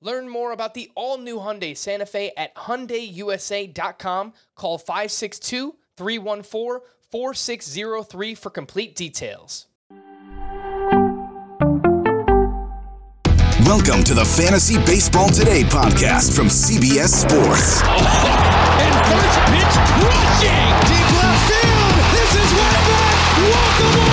Learn more about the all-new Hyundai Santa Fe at hyundaiusa.com. Call 562-314-4603 for complete details. Welcome to the Fantasy Baseball Today podcast from CBS Sports. And first pitch crushing. Deep left field. This is way back. Walk 'em off.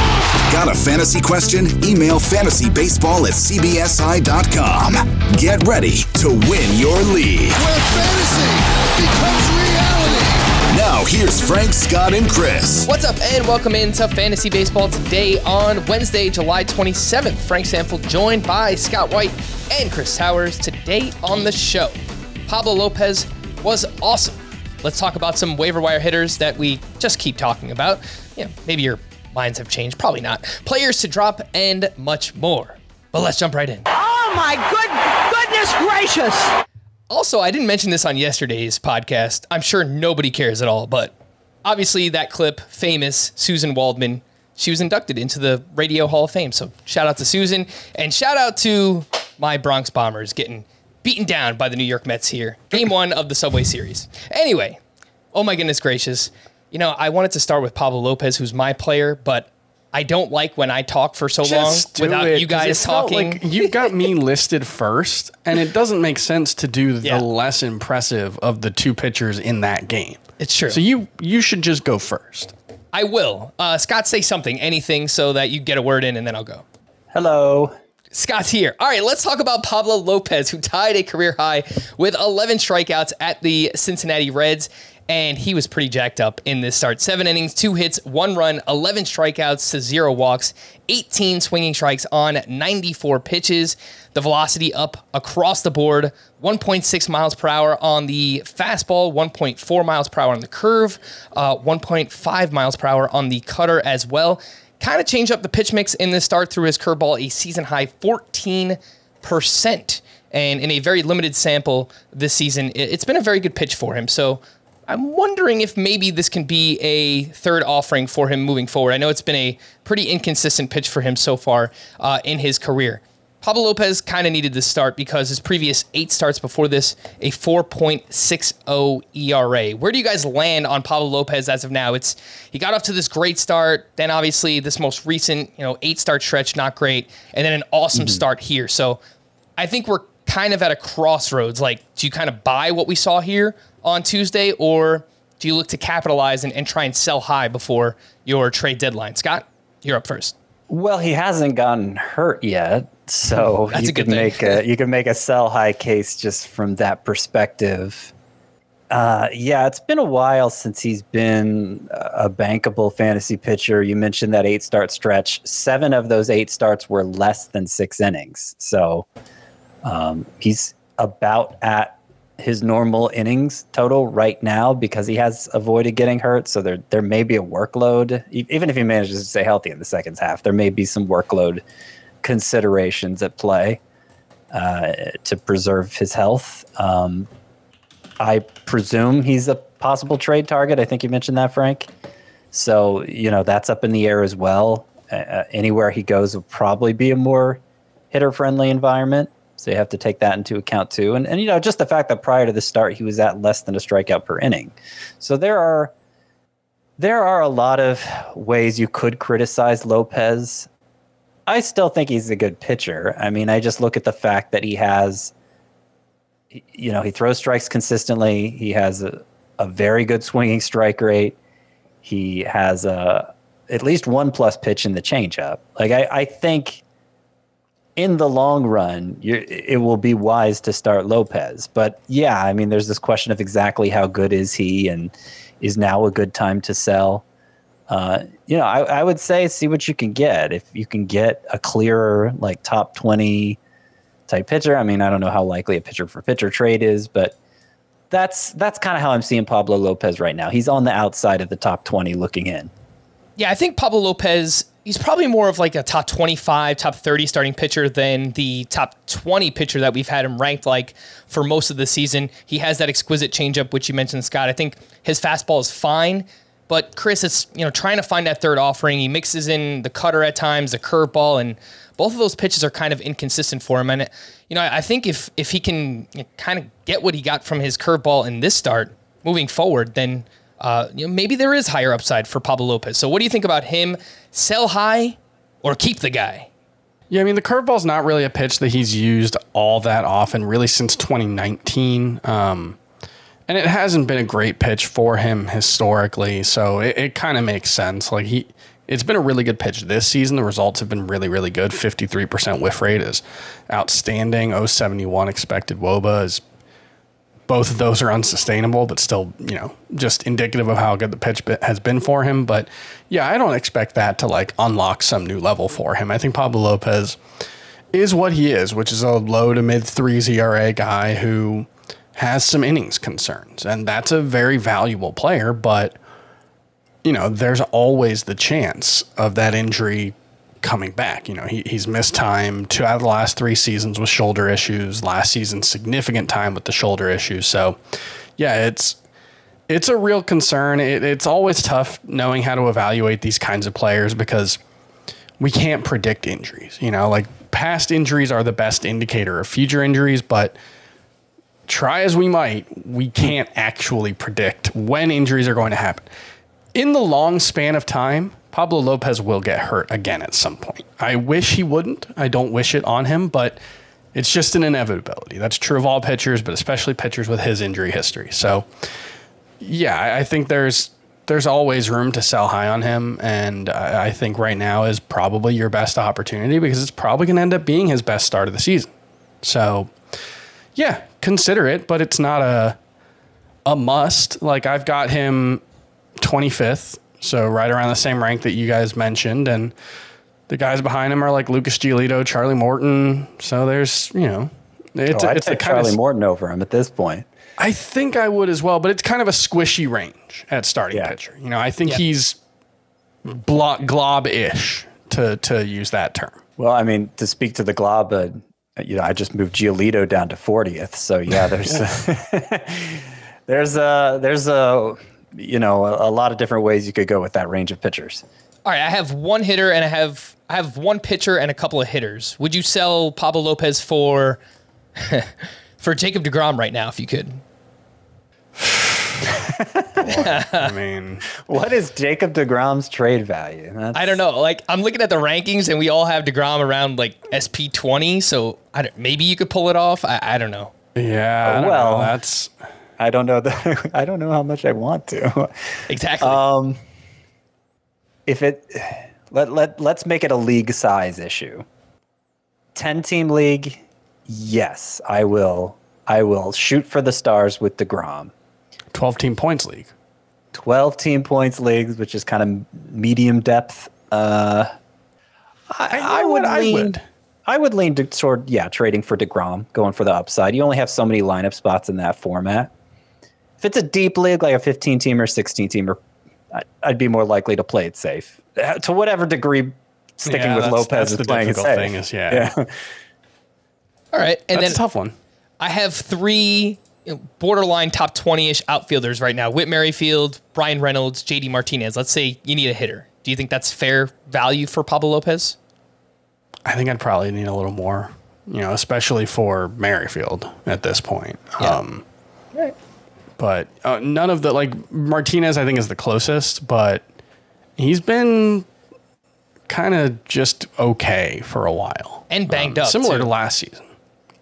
Got a fantasy question? Email fantasybaseball at cbsi.com. Get ready to win your league. Where fantasy becomes reality. Now, here's Frank, Scott, and Chris. What's up, and welcome into Fantasy Baseball today on Wednesday, July 27th. Frank Stampfl joined by Scott White and Chris Towers. Today on the show, Pablo Lopez was awesome. Let's talk about some waiver wire hitters that we just keep talking about. Yeah, maybe your minds have changed, probably not. Players to drop and much more. But let's jump right in. Oh my good goodness gracious! Also, I didn't mention this on yesterday's podcast. I'm sure nobody cares at all, but obviously that clip, famous Susan Waldman, she was inducted into the Radio Hall of Fame. So shout out to Susan and shout out to my Bronx Bombers getting beaten down by the New York Mets here. Game one of the Subway Series. Anyway, oh my goodness gracious. You know, I wanted to start with Pablo Lopez, who's my player, but I don't like when I talk for so Just long do without it, you 'cause guys talking. Like you've got me listed first, and it doesn't make sense to do the Yeah. less impressive of the two pitchers in that game. It's true. So you you should just go first. I will. Uh, Scott, say something, anything, so that you get a word in, and then I'll go. Hello. Scott's here. All right, let's talk about Pablo Lopez, who tied a career high with 11 strikeouts at the Cincinnati Reds. And he was pretty jacked up in this start. Seven innings, two hits, one run, 11 strikeouts to zero walks, 18 swinging strikes on 94 pitches. The velocity up across the board 1.6 miles per hour on the fastball, 1.4 miles per hour on the curve, uh, 1.5 miles per hour on the cutter as well kind of changed up the pitch mix in this start through his curveball, a season high 14%. And in a very limited sample this season, it- it's been a very good pitch for him. So I'm wondering if maybe this can be a third offering for him moving forward. I know it's been a pretty inconsistent pitch for him so far uh, in his career. Pablo Lopez kind of needed this start because his previous eight starts before this, a 4.60 ERA. Where do you guys land on Pablo Lopez as of now? It's he got off to this great start, then obviously this most recent, you know, eight start stretch, not great, and then an awesome start here. So I think we're kind of at a crossroads. Like, do you kind of buy what we saw here on Tuesday, or do you look to capitalize and, and try and sell high before your trade deadline? Scott, you're up first. Well, he hasn't gotten hurt yet, so That's you could make a you could make a sell high case just from that perspective. Uh, yeah, it's been a while since he's been a bankable fantasy pitcher. You mentioned that eight start stretch. Seven of those eight starts were less than six innings, so um, he's about at his normal innings total right now because he has avoided getting hurt. So there there may be a workload, even if he manages to stay healthy in the second half, there may be some workload considerations at play uh, to preserve his health. Um, I presume he's a possible trade target. I think you mentioned that, Frank. So you know that's up in the air as well. Uh, anywhere he goes will probably be a more hitter friendly environment. So you have to take that into account too. And and you know, just the fact that prior to the start he was at less than a strikeout per inning. So there are there are a lot of ways you could criticize Lopez. I still think he's a good pitcher. I mean, I just look at the fact that he has you know, he throws strikes consistently. He has a, a very good swinging strike rate. He has a at least one plus pitch in the changeup. Like I, I think in the long run, it will be wise to start Lopez. But yeah, I mean, there's this question of exactly how good is he, and is now a good time to sell. Uh, you know, I, I would say see what you can get. If you can get a clearer, like top 20 type pitcher, I mean, I don't know how likely a pitcher for pitcher trade is, but that's that's kind of how I'm seeing Pablo Lopez right now. He's on the outside of the top 20 looking in. Yeah, I think Pablo Lopez, he's probably more of like a top 25, top 30 starting pitcher than the top 20 pitcher that we've had him ranked like for most of the season. He has that exquisite changeup, which you mentioned, Scott. I think his fastball is fine. But Chris is, you know, trying to find that third offering. He mixes in the cutter at times, the curveball, and both of those pitches are kind of inconsistent for him. And you know, I think if if he can kind of get what he got from his curveball in this start moving forward, then uh, you know, maybe there is higher upside for Pablo Lopez. So what do you think about him? Sell high or keep the guy? Yeah, I mean the curveball's not really a pitch that he's used all that often, really since 2019. Um, and it hasn't been a great pitch for him historically, so it, it kind of makes sense. Like he, it's been a really good pitch this season. The results have been really, really good. Fifty three percent whiff rate is outstanding. 071 expected woba is both of those are unsustainable, but still, you know, just indicative of how good the pitch has been for him. But yeah, I don't expect that to like unlock some new level for him. I think Pablo Lopez is what he is, which is a low to mid threes ERA guy who has some innings concerns, and that's a very valuable player. But you know, there's always the chance of that injury coming back. You know, he, he's missed time two out of the last three seasons with shoulder issues. Last season, significant time with the shoulder issues. So, yeah, it's it's a real concern. It, it's always tough knowing how to evaluate these kinds of players because we can't predict injuries. You know, like past injuries are the best indicator of future injuries, but try as we might, we can't actually predict when injuries are going to happen. In the long span of time, Pablo Lopez will get hurt again at some point. I wish he wouldn't. I don't wish it on him, but it's just an inevitability. That's true of all pitchers, but especially pitchers with his injury history. So, yeah, I think there's there's always room to sell high on him, and I think right now is probably your best opportunity because it's probably going to end up being his best start of the season. So, yeah, consider it, but it's not a a must. Like I've got him 25th, so right around the same rank that you guys mentioned, and the guys behind him are like Lucas Giolito, Charlie Morton. So there's you know, it's oh, a, it's a kind Charlie of, Morton over him at this point. I think I would as well, but it's kind of a squishy range at starting yeah. pitcher. You know, I think yeah. he's glob ish to to use that term. Well, I mean, to speak to the glob, uh, you know, I just moved Giolito down to 40th. So yeah, there's there's a there's a you know a, a, lot of different ways you could go with that range of pitchers. All right, I have one hitter and I have I have one pitcher and a couple of hitters. Would you sell Pablo Lopez for for Jacob Degrom right now if you could? I mean, what is Jacob Degrom's trade value? That's... I don't know. Like, I'm looking at the rankings, and we all have Degrom around like SP 20. So maybe you could pull it off. I, I don't know. Yeah. I well, know. that's. I don't know that. I don't know how much I want to. Exactly. Um, if it let let let's make it a league size issue. Ten team league, yes, I will. I will shoot for the stars with Degrom. 12 team points league. 12 team points leagues, which is kind of medium depth. Uh, I, I, I would, lean, I would. I would lean to, toward, yeah, trading for DeGrom, going for the upside. You only have so many lineup spots in that format. If it's a deep league, like a 15 team or 16 teamer, I'd be more likely to play it safe. Uh, to whatever degree sticking yeah, with Lopez that's is the playing it safe. Thing is, yeah. yeah. All right. And that's then a tough one. I have three borderline top 20 ish outfielders right now Whit Merrifield, Bryan Reynolds, JD Martinez. Let's say you need a hitter. Do you think that's fair value for Pablo Lopez? I think I'd probably need a little more, you know, especially for Merrifield at this point. Yeah. Um, right. But uh, none of the, like, Martinez, I think, is the closest, but he's been kind of just okay for a while. And banged um, up. Similar too. to last season.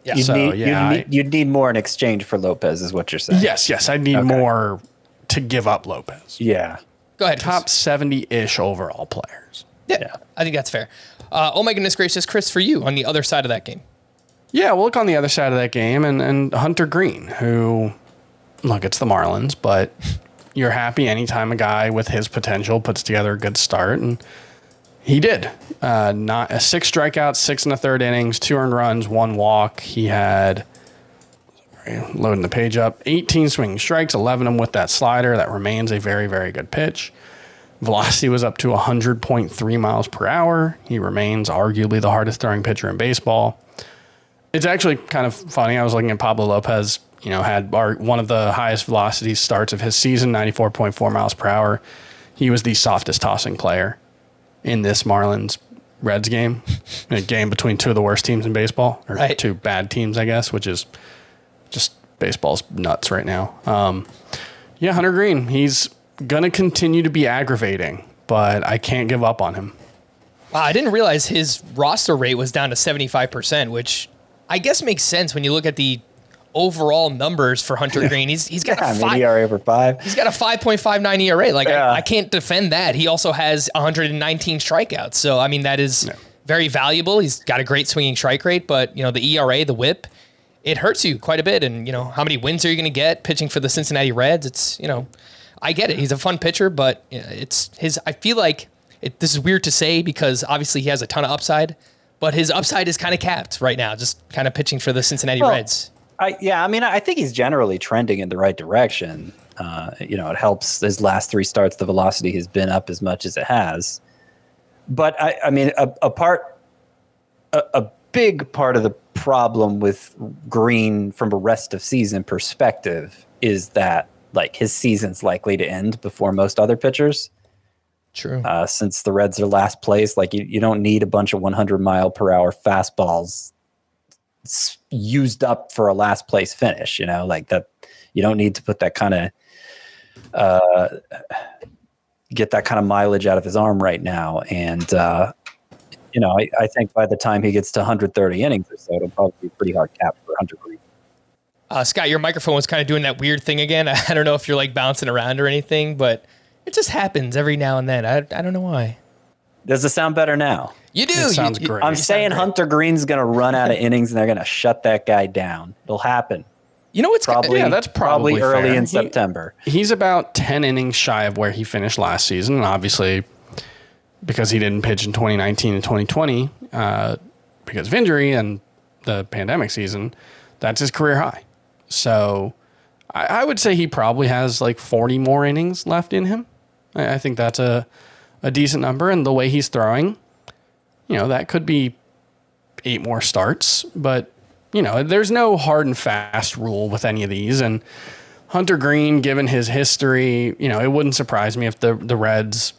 Yeah. You'd, so, need, yeah, you'd, need, you'd need more in exchange for Lopez, is what you're saying. Yes, yes. I'd need okay. more to give up Lopez. Yeah. Go ahead. Top 70 ish overall players. Yeah, yeah, I think that's fair. Uh, oh my goodness gracious, Chris, for you on the other side of that game. Yeah, we'll look on the other side of that game and, and Hunter Greene, who, look, it's the Marlins, but you're happy anytime a guy with his potential puts together a good start, and he did. Uh, not a six strikeouts, six and a third innings, two earned runs, one walk. He had loading the page up, 18 swinging strikes, 11 of them with that slider. That remains a very, very good pitch. Velocity was up to 100.3 miles per hour. He remains arguably the hardest throwing pitcher in baseball. It's actually kind of funny. I was looking at Pablo Lopez, you know, had our, one of the highest velocity starts of his season, 94.4 miles per hour. He was the softest tossing player in this Marlins Reds game, a game between two of the worst teams in baseball, or Right. two bad teams, I guess, which is just baseball's nuts right now. Um, yeah, Hunter Greene, he's gonna continue to be aggravating, but I can't give up on him. Wow, I didn't realize his roster rate was down to 75%, which I guess makes sense when you look at the overall numbers for Hunter Greene. He's he's got Yeah, a five, ERA over five. he's got a 5.59 ERA. Like Yeah. I, I can't defend that. He also has 119 strikeouts. So I mean that is very valuable. He's got a great swinging strike rate, but you know the ERA, the WHIP, it hurts you quite a bit. And you know how many wins are you going to get pitching for the Cincinnati Reds? It's you know, I get it. He's a fun pitcher, but it's his. I feel like it, this is weird to say because obviously he has a ton of upside, but his upside is kind of capped right now. Just kind of pitching for the Cincinnati Well, Reds. I, yeah, I mean, I think he's generally trending in the right direction. Uh, you know, it helps his last three starts, the velocity has been up as much as it has. But I, I mean, a, a part, a, a big part of the problem with Greene from a rest of season perspective is that like his season's likely to end before most other pitchers. True. Uh, since the Reds are last place, like you, you don't need a bunch of 100 mile per hour fastballs used up for a last place finish. You know, like that. You don't need to put that kind of uh, get that kind of mileage out of his arm right now. And uh, you know, I, I think by the time he gets to 130 innings or so, it'll probably be pretty hard cap for Hunter Greene. Uh, Scott, your microphone was kind of doing that weird thing again. I don't know if you're like bouncing around or anything, but it just happens every now and then. I, I don't know why. Does it sound better now? You do. It sounds You- you- great. I'm you saying great. Hunter Greene's going to run out of innings and they're going to shut that guy down. It'll happen. You know what's Probably, Yeah, that's probably early fair. in He- September. He's about 10 innings shy of where he finished last season. And obviously, because he didn't pitch in 2019 and 2020 uh, because of injury and the pandemic season, that's his career high. So I, I would say he probably has like 40 more innings left in him. I, I think that's a, a decent number. And the way he's throwing, you know, that could be eight more starts. But, you know, there's no hard and fast rule with any of these. And Hunter Greene, given his history, you know, it wouldn't surprise me if the, the Reds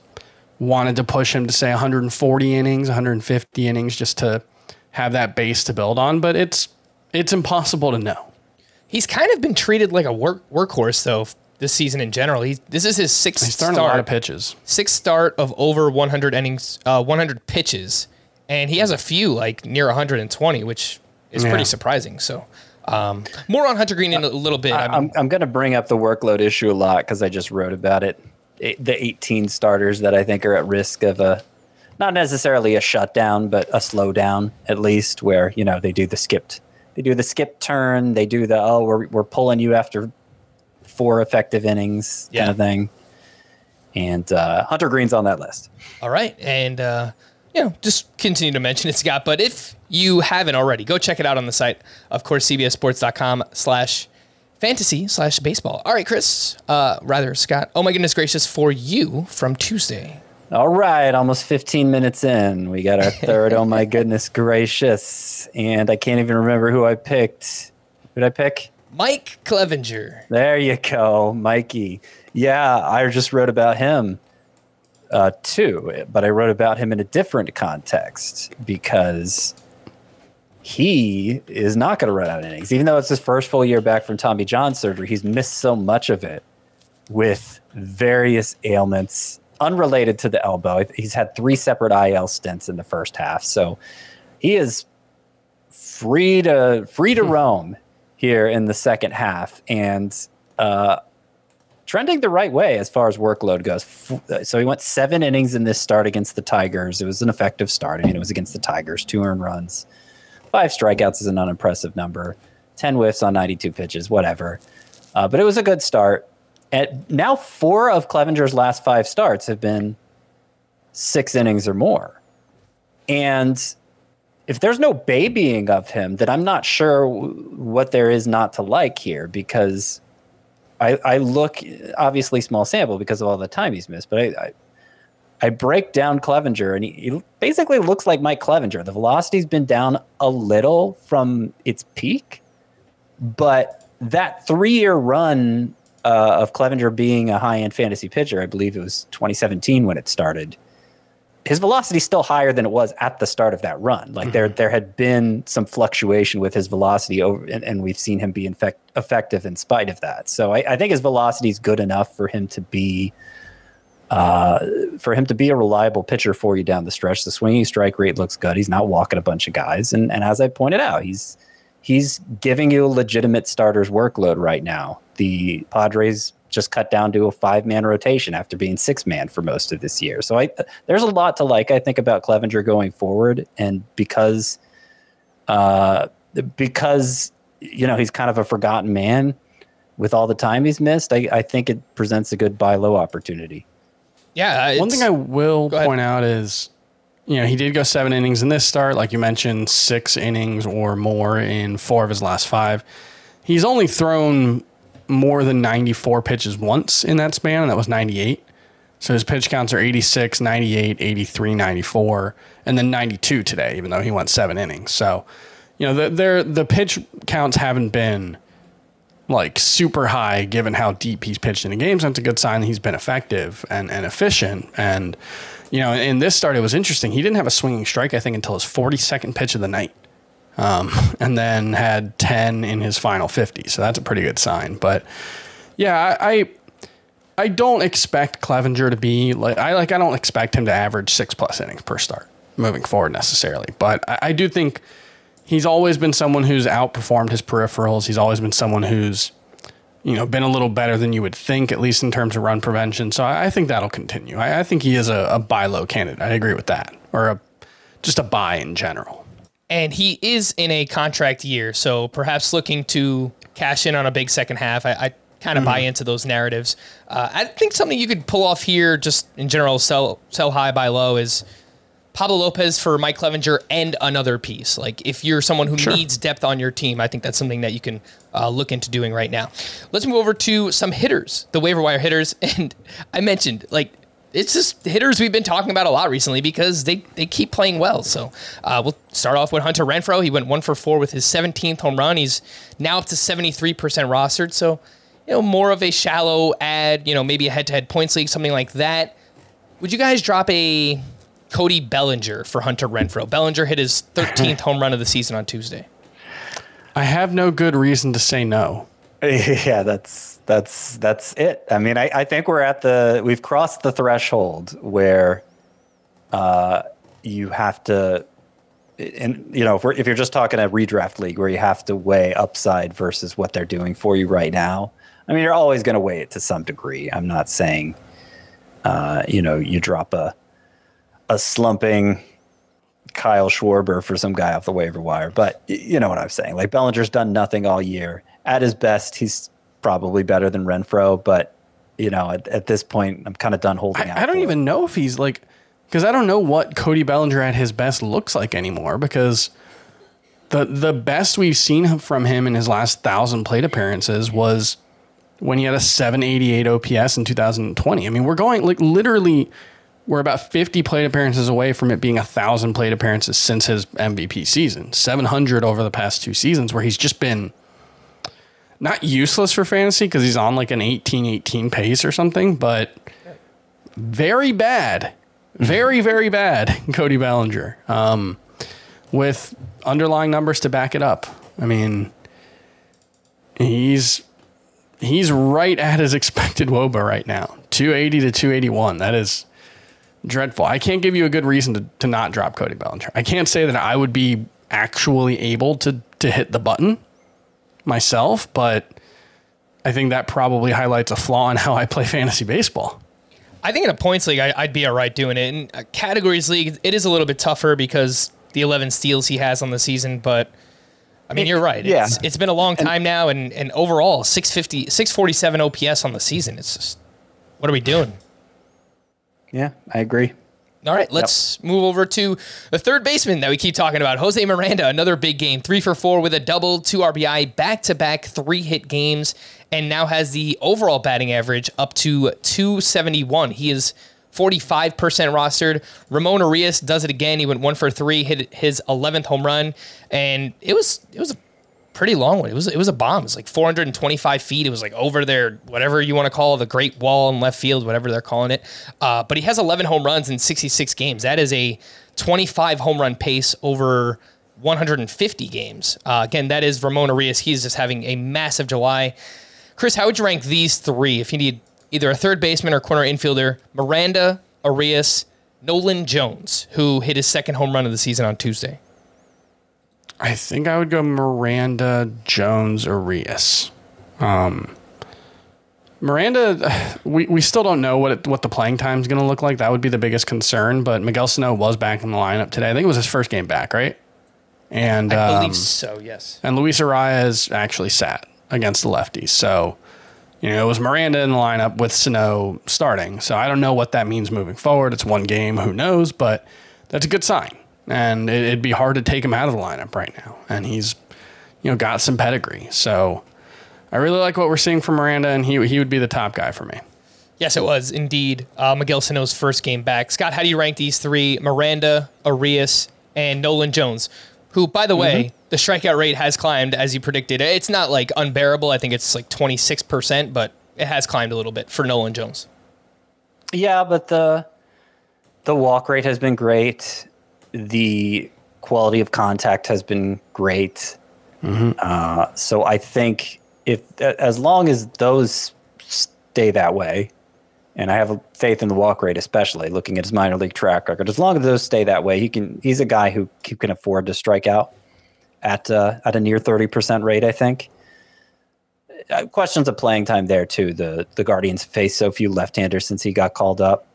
wanted to push him to say 140 innings, 150 innings, just to have that base to build on. But it's it's impossible to know. He's kind of been treated like a work workhorse though this season in general. He this is his sixth He's throwing a lot of start, pitches. sixth start of over 100 innings, uh, 100 pitches, and he has a few like near 120, which is Yeah. pretty surprising. So. Um, more on Hunter Greene in a little bit. I mean, I'm, I'm going to bring up the workload issue a lot because I just wrote about it. It- The 18 starters that I think are at risk of a, not necessarily a shutdown, but a slowdown at least, where you know they do the skipped, they do the skip turn, they do the oh we're we're pulling you after four effective innings Yeah. kind of thing. And uh, Hunter Greene's on that list. All right. And, uh, you know, just continue to mention it, Scott. But if you haven't already, go check it out on the site. Of course, cbssports.com slash fantasy slash baseball. All right, Chris, uh, rather, Scott. Oh, my goodness gracious, for you from Tuesday. All right, almost 15 minutes in. We got our third. oh my goodness gracious. And I can't even remember who I picked. Who did I pick? Mike Clevinger. There you go, Mikey. Yeah, I just wrote about him uh, too, but I wrote about him in a different context because he is not going to run out of innings. Even though it's his first full year back from Tommy John surgery, he's missed so much of it with various ailments unrelated to the elbow. He's had three separate IL stints in the first half, so he is free to free to roam here in the second half and uh, trending the right way as far as workload goes. So he went seven innings in this start against the Tigers. It was an effective start. I mean, it was against the Tigers, two earned runs, five strikeouts is an unimpressive number, ten whiffs on 92 pitches, whatever. Uh, but it was a good start. And now four of Clevinger's last five starts have been six innings or more. And if there's no babying of him, then I'm not sure what there is not to like here because I, I look obviously small sample because of all the time he's missed, but I, I, I break down Clevinger and he, he, basically looks like Mike Clevinger. The velocity's been down a little from its peak, but that three year run uh, of Clevinger being a high end fantasy pitcher, I believe it was 2017 when it started his velocity is still higher than it was at the start of that run. Like mm-hmm. there, there had been some fluctuation with his velocity over, and, and we've seen him be infect, effective in spite of that. So I, I think his velocity is good enough for him to be, uh, for him to be a reliable pitcher for you down the stretch. The swinging strike rate looks good. He's not walking a bunch of guys, and and as I pointed out, he's he's giving you a legitimate starter's workload right now. The Padres just cut down to a five man rotation after being six man for most of this year. So I there's a lot to like I think about Clevinger going forward, and because uh, because you know he's kind of a forgotten man with all the time he's missed. I, I think it presents a good buy low opportunity. Yeah, one thing I will point out is you know, he did go seven innings in this start, like you mentioned, six innings or more in four of his last five. He's only thrown more than 94 pitches once in that span, and that was 98. So his pitch counts are 86, 98, 83, 94, and then 92 today, even though he went seven innings. So, you know, the, the pitch counts haven't been like super high given how deep he's pitched in the games. That's a good sign that he's been effective and, and efficient. And, you know, in this start, it was interesting. He didn't have a swinging strike, I think, until his 42nd pitch of the night um, and then had 10 in his final 50. So that's a pretty good sign. But yeah, I, I, don't expect Clevinger to be like I like I don't expect him to average six plus innings per start moving forward necessarily. But I, I do think he's always been someone who's outperformed his peripherals. He's always been someone who's you know, been a little better than you would think, at least in terms of run prevention. So I, I think that'll continue. I, I, think he is a, a buy low candidate. I agree with that, or a, just a buy in general and he is in a contract year, so perhaps looking to cash in on a big second half. I, I kind of mm-hmm. buy into those narratives. Uh, I think something you could pull off here, just in general, sell sell high, buy low, is Pablo Lopez for Mike Clevinger and another piece. Like if you're someone who sure. needs depth on your team, I think that's something that you can uh, look into doing right now. Let's move over to some hitters, the waiver wire hitters, and I mentioned like it's just hitters we've been talking about a lot recently because they, they keep playing well. So uh, we'll start off with Hunter Renfroe. He went one for four with his 17th home run. He's now up to 73% rostered. So, you know, more of a shallow ad, you know, maybe a head to head points league, something like that. Would you guys drop a Cody Bellinger for Hunter Renfroe? Bellinger hit his 13th home run of the season on Tuesday. I have no good reason to say no. Yeah, that's that's that's it. I mean, I, I think we're at the we've crossed the threshold where uh, you have to, and you know, if, if you're just talking a redraft league where you have to weigh upside versus what they're doing for you right now. I mean, you're always going to weigh it to some degree. I'm not saying, uh, you know, you drop a a slumping Kyle Schwarber for some guy off the waiver wire, but you know what I'm saying. Like Bellinger's done nothing all year at his best, he's probably better than Renfroe, but you know, at, at this point, I'm kind of done holding I, out. I don't even it. know if he's like, because I don't know what Cody Bellinger at his best looks like anymore. Because the the best we've seen from him in his last thousand plate appearances was when he had a 788 OPS in 2020. I mean, we're going like literally, we're about 50 plate appearances away from it being a thousand plate appearances since his MVP season. 700 over the past two seasons, where he's just been not useless for fantasy because he's on like an 18 18 pace or something, but very bad. Very, very bad, Cody Bellinger. Um, with underlying numbers to back it up. I mean, he's he's right at his expected WOBA right now. 280 to 281. That is dreadful. I can't give you a good reason to, to not drop Cody Bellinger. I can't say that I would be actually able to to hit the button myself, but I think that probably highlights a flaw in how I play fantasy baseball. I think in a points league, I, would be all right doing it. In a categories league, it is a little bit tougher because the 11 steals he has on the season, but I mean, you're right. Yeah. It's, it's been a long time now, and, and overall, 650, 647 OPS on the season. It's just, what are we doing? Yeah, I agree. All right, let's move over to the third baseman that we keep talking about, Jose Miranda. Another big game, three for four with a double, two RBI, back to back three hit games, and now has the overall batting average up to 271. He is 45% rostered. Ramon Urias does it again. He went one for three, hit his 11th home run, and it was it was a pretty long one. It was it was a bomb. It was like 425 feet. It was like over there, whatever you want to call the Great Wall in left field, whatever they're calling it. Uh, but he has 11 home runs in 66 games. That is a 25 home run pace over 150 games. Uh, again, that is Ramon Urias. He's just having a massive July. Chris, how would you rank these three if you need either a third baseman or corner infielder? Miranda, Urias, Nolan Jones, who hit his second home run of the season on Tuesday. I think I would go Miranda, Jones, Urias. Um, Miranda, we, we still don't know what it, what the playing time is going to look like. That would be the biggest concern. But Miguel Sano was back in the lineup today. I think it was his first game back, right? And I um, believe so, yes. and Luis Arraez actually sat against the lefties. So, you know, it was Miranda in the lineup with Sano starting. So I don't know what that means moving forward. It's one game, who knows? But that's a good sign. And it, it'd be hard to take him out of the lineup right now. And he's, you know, got some pedigree. So I really like what we're seeing from Miranda, and he he would be the top guy for me. Yes, it was indeed uh, Miguel Sano's first game back. Scott, how do you rank these three? Miranda, Urias, and Nolan Jones, who, by the way, the strikeout rate has climbed as you predicted. It's not like unbearable. I think it's like 26%, but it has climbed a little bit for Nolan Jones. Yeah, but the the walk rate has been great. The quality of contact has been great. Uh, so I think if as long as those stay that way, and I have faith in the walk rate, especially looking at his minor league track record. As long as those stay that way, he can. He's a guy who who can afford to strike out at uh, at a near thirty percent rate. I think. Uh, questions of playing time there too. The the Guardians face so few left-handers since he got called up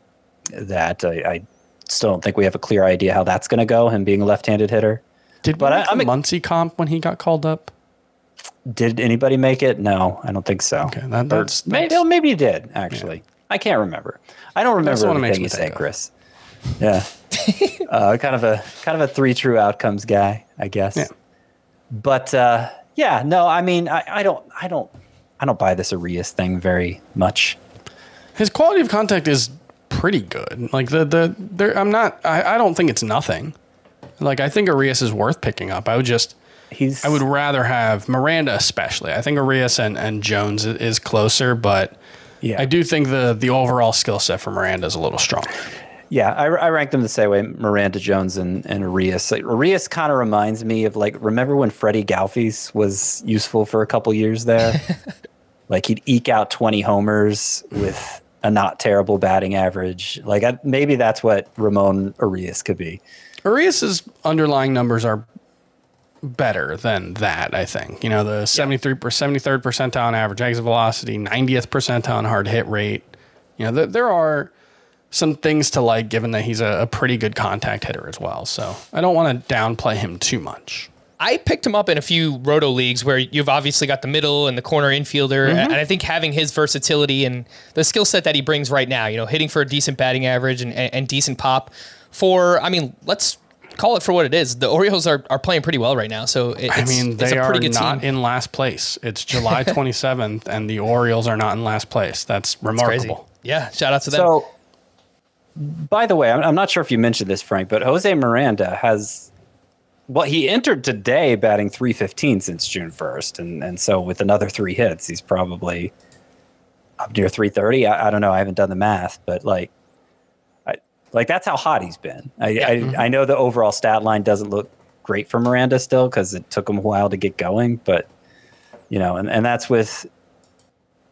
that I, I still don't think we have a clear idea how that's going to go. Him being a left-handed hitter. Did But I- the a- Muncy comp when he got called up? Did anybody make it? No, I don't think so. Okay, that- that's- maybe, that's- oh, maybe you did actually. I can't remember. I don't remember the one it makes you say. Chris. Yeah, uh, kind of a kind of a three true outcomes guy, I guess. Yeah. But uh, yeah, no, I mean, I, I don't, I don't, I don't buy this Urias thing very much. His quality of contact is pretty good. Like the the there, I'm not. I, I don't think it's nothing. Like I think Urias is worth picking up. I would just. He's I would rather have Miranda, especially. I think Urias and, and Jones is closer, but yeah, I do think the the overall skill set for Miranda is a little stronger. Yeah, I, I ranked them the same way: Miranda Jones and, and Urias. Like, Urias kind of reminds me of like remember when Freddy Galvis was useful for a couple years there. like he'd eke out twenty homers with a not terrible batting average. Like I, maybe that's what Ramon Urias could be. Urias's underlying numbers are better than that, I think. You know, the 73 per 73rd percentile on average exit velocity, 90th percentile on hard hit rate. You know, th- there are some things to like given that he's a, a pretty good contact hitter as well. So I don't want to downplay him too much. I picked him up in a few roto leagues where you've obviously got the middle and the corner infielder, mm-hmm. and I think having his versatility and the skill set that he brings right now, you know, hitting for a decent batting average and, and, and decent pop for, I mean, let's call it for what it is. The Orioles are, are playing pretty well right now, so it, I it's, mean, it's they a are pretty good not team. in last place. It's July 27th, and the Orioles are not in last place. That's remarkable. Yeah, shout out to them. So, by the way, I'm, I'm not sure if you mentioned this, Frank, but Jose Miranda has. Well, he entered today batting 315 since June 1st. And, and so with another three hits, he's probably up near 330. I, I don't know. I haven't done the math, but like, I, like that's how hot he's been. I, I, mm-hmm. I know the overall stat line doesn't look great for Miranda still because it took him a while to get going, but you know, and, and that's with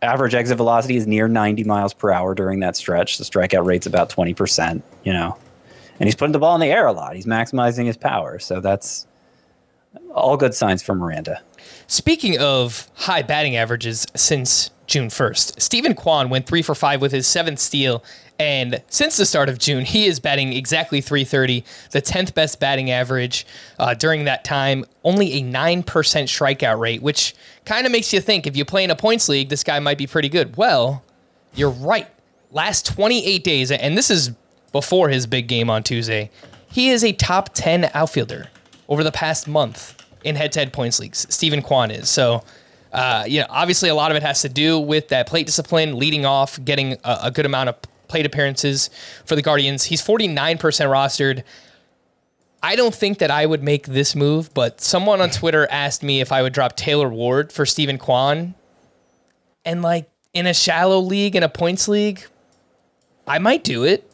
average exit velocity is near 90 miles per hour during that stretch. The strikeout rate's about 20%, you know. And he's putting the ball in the air a lot. He's maximizing his power. So that's all good signs for Miranda. Speaking of high batting averages since June 1st. Steven Kwan went three for five with his seventh steal. And since the start of June, he is batting exactly 330, the 10th best batting average uh, during that time. Only a 9% strikeout rate, which kind of makes you think if you play in a points league, this guy might be pretty good. Well, you're right. Last 28 days, and this is before his big game on Tuesday, he is a top 10 outfielder over the past month in head to head points leagues. Steven Kwan is. So, uh, you know, obviously a lot of it has to do with that plate discipline, leading off, getting a, a good amount of plate appearances for the Guardians. He's 49% rostered. I don't think that I would make this move, but someone on Twitter asked me if I would drop Taylor Ward for Steven Kwan. And like in a shallow league, in a points league, I might do it.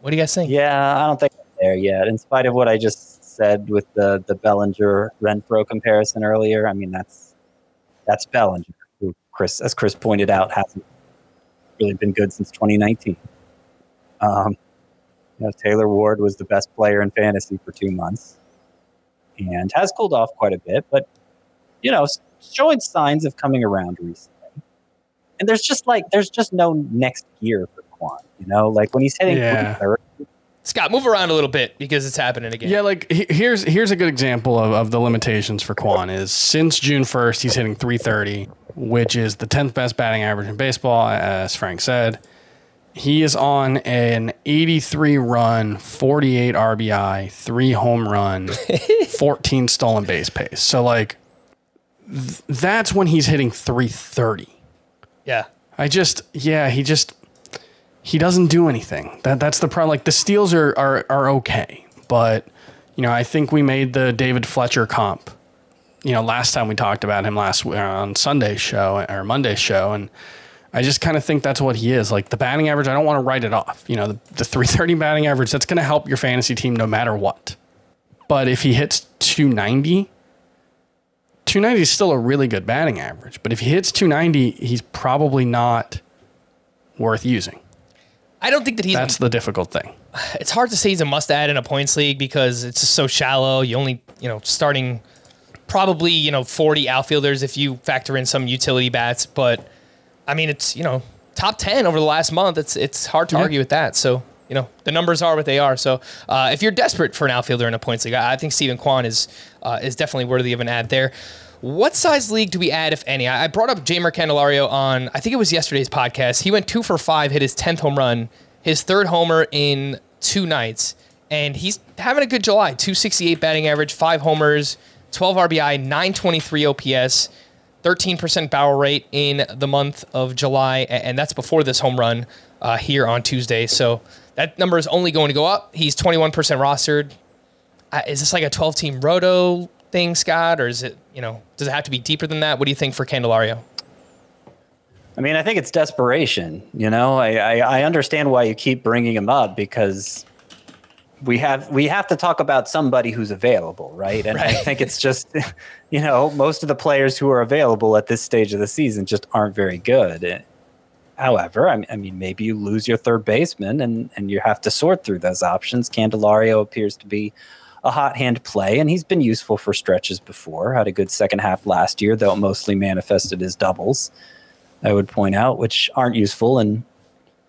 What do you guys think? Yeah, I don't think I'm there yet. In spite of what I just said with the the Bellinger Renfroe comparison earlier, I mean that's that's Bellinger, who Chris, as Chris pointed out, hasn't really been good since 2019. Um, you know, Taylor Ward was the best player in fantasy for two months, and has cooled off quite a bit, but you know, showing signs of coming around recently. And there's just like there's just no next gear for You know, like when he's hitting Yeah. 330, Scott, move around a little bit because it's happening again. Yeah, like he- here's here's a good example of, of the limitations for Kwan is since June 1st, he's hitting 330, which is the 10th best batting average in baseball, as Frank said. He is on an 83 run, 48 RBI, three home run, 14 stolen base pace. So like th- that's when he's hitting 330. Yeah. I just, yeah, he just, he doesn't do anything. That that's the problem. Like the steals are are are okay, but you know, I think we made the David Fletcher comp. You know, last time we talked about him last uh, on Sunday's show or Monday's show, and I just kind of think that's what he is. Like the batting average, I don't want to write it off. You know, the, the 330 batting average, that's going to help your fantasy team no matter what. But if he hits 290, 290 is still a really good batting average. But if he hits 290, he's probably not worth using. I don't think that he's. That's the difficult thing. it's hard to say he's a must add in a points league because it's just so shallow. You only, you know, starting probably, you know, 40 outfielders if you factor in some utility bats. But I mean, it's, you know, top 10 over the last month. It's, it's hard to Yeah. argue with that. So, you know, the numbers are what they are. So uh, if you're desperate for an outfielder in a points league, I I think Steven Kwan is, uh, is definitely worthy of an ad there. What size league do we add, if any? I brought up Jeimer Candelario on, I think it was yesterday's podcast. He went two for five, hit his 10th home run, his third homer in two nights, and he's having a good July. 268 batting average, five homers, 12 RBI, 923 OPS, 13% barrel rate in the month of July, and that's before this home run uh, here on Tuesday. So that number is only going to go up. He's 21% rostered. Uh, is this like a 12 team roto thing, Scott, or is it, you know, does it have to be deeper than that? What do you think for Candelario? I mean, I think it's desperation. You know, I, I, I understand why you keep bringing him up because we have we have to talk about somebody who's available, right? And I think it's just, you know, most of the players who are available at this stage of the season just aren't very good. However, I mean, I mean, maybe you lose your third baseman and and you have to sort through those options. Candelario appears to be a hot hand play, and he's been useful for stretches before. Had a good second half last year, though it mostly manifested as doubles. I would point out, which aren't useful and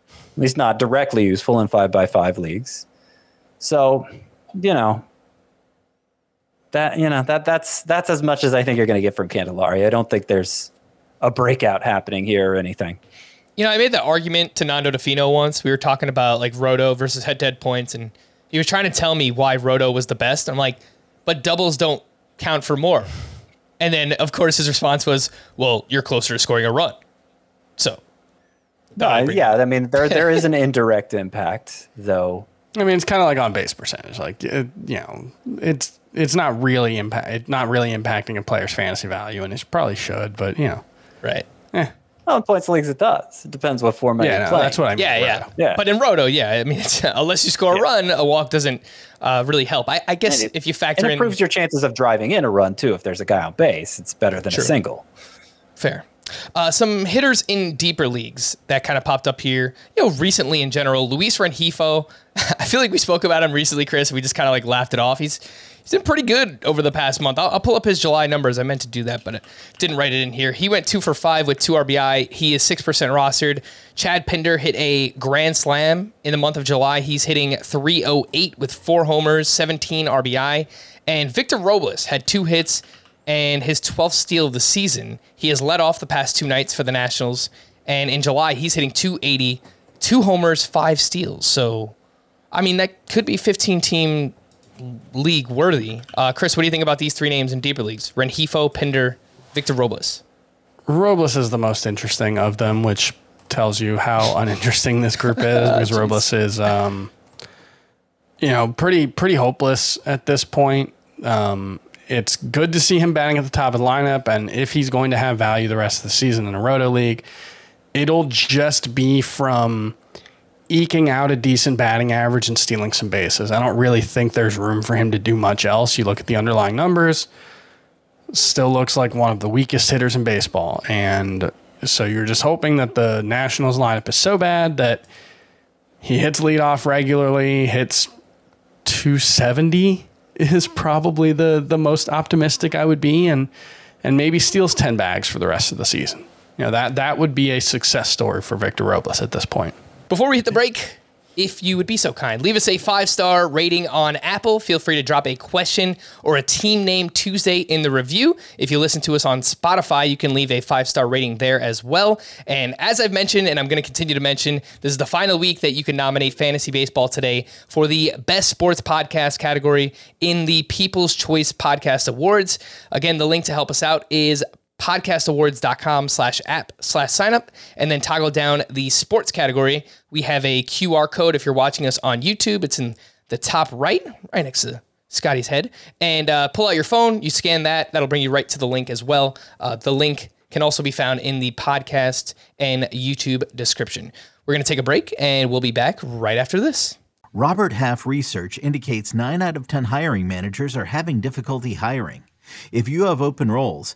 at least not directly useful in five by five leagues. So, you know, that you know that that's that's as much as I think you're going to get from Candelario. I don't think there's a breakout happening here or anything. You know, I made that argument to Nando Di Fino once. We were talking about like Roto versus head to head points, and he was trying to tell me why Roto was the best. I'm like, but doubles don't count for more. And then, of course, his response was, well, you're closer to scoring a run. So, Uh, yeah, I mean there there is an indirect impact though. I mean, it's kind of like on base percentage. Like, it, you know, it's it's not really impact, not really impacting a player's fantasy value, and it probably should. But you know, right. eh, Well, in points leagues it does. It depends what format yeah, you're no, playing. that's what I mean. Yeah, right. yeah, Yeah. But in Roto, yeah, I mean, it's, unless you score a run, a walk doesn't uh, really help. I, I guess it- if you factor and it in improves your chances of driving in a run too. If there's a guy on base, it's better than Sure. a single. Fair. Uh, some hitters in deeper leagues that kind of popped up here, you know, recently in general. Luis Rengifo, I feel like we spoke about him recently, Chris. We just kind of like laughed it off. He's he's been pretty good over the past month. I'll, I'll, pull up his July numbers. I meant to do that, but I didn't write it in here. He went two for five with two RBI. He is six percent rostered. Chad Pinder hit a grand slam in the month of July. He's hitting 308 with four homers, 17 RBI. And Victor Robles had two hits and his 12th steal of the season. He has led off the past two nights for the Nationals. And in July, he's hitting 280, two homers, five steals. So, I mean, that could be 15 team league worthy. Uh, Chris, what do you think about these three names in deeper leagues? Rengifo, Pinder, Victor Robles. Robles is the most interesting of them, which tells you how uninteresting this group is because Robles is, um, you know, pretty pretty hopeless at this point. Um, it's good to see him batting at the top of the lineup. And if he's going to have value the rest of the season in a roto league, it'll just be from eking out a decent batting average and stealing some bases. I don't really think there's room for him to do much else. You look at the underlying numbers, still looks like one of the weakest hitters in baseball. And so you're just hoping that the Nationals lineup is so bad that he hits leadoff regularly, hits 270 is probably the the most optimistic I would be, and and maybe steals ten bags for the rest of the season. You know that that would be a success story for Victor Robles at this point. Before we hit the break, if you would be so kind, leave us a five star rating on Apple. Feel free to drop a question or a team name Tuesday in the review. If you listen to us on Spotify, you can leave a five star rating there as well. And as I've mentioned, and I'm going to continue to mention, this is the final week that you can nominate Fantasy Baseball today for the Best Sports Podcast category in the People's Choice Podcast Awards. Again, the link to help us out is podcastawards.com slash app slash sign up and then toggle down the sports category. We have a QR code if you're watching us on YouTube. It's in the top right, right next to Scotty's head. And uh, pull out your phone, you scan that, that'll bring you right to the link as well. Uh, the link can also be found in the podcast and YouTube description. We're going to take a break and we'll be back right after this. Robert Half research indicates 9 out of 10 hiring managers are having difficulty hiring. If you have open roles,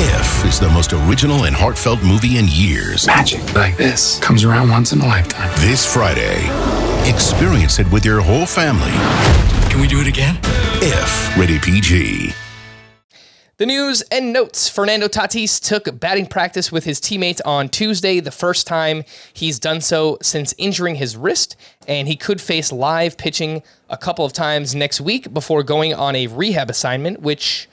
If is the most original and heartfelt movie in years. Magic like this comes around once in a lifetime. This Friday, experience it with your whole family. Can we do it again? If rated PG. The news and notes Fernando Tatis took batting practice with his teammates on Tuesday, the first time he's done so since injuring his wrist, and he could face live pitching a couple of times next week before going on a rehab assignment, which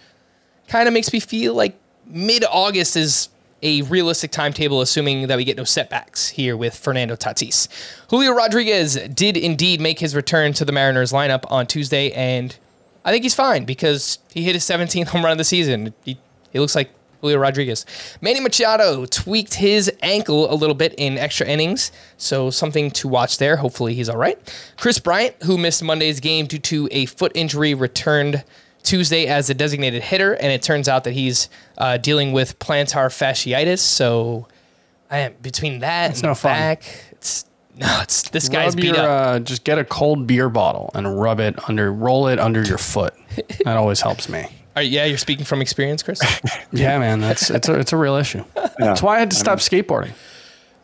kind of makes me feel like mid August is a realistic timetable, assuming that we get no setbacks here with Fernando Tatis. Julio Rodriguez did indeed make his return to the Mariners lineup on Tuesday, and I think he's fine because he hit his 17th home run of the season. He, he looks like Julio Rodriguez. Manny Machado tweaked his ankle a little bit in extra innings, so something to watch there. Hopefully he's all right. Kris Bryant, who missed Monday's game due to a foot injury, returned Tuesday as a designated hitter, and it turns out that he's uh, dealing with plantar fasciitis. So, I am between that It's and no the fun. back, it's no, it's this guy's Rub beat your, up. Uh, just get a cold beer bottle and rub it under, roll it under your foot. That always helps me. Are, yeah, you're speaking from experience, Chris. Yeah, man, that's it's a it's a real issue. That's why I had to stop skateboarding.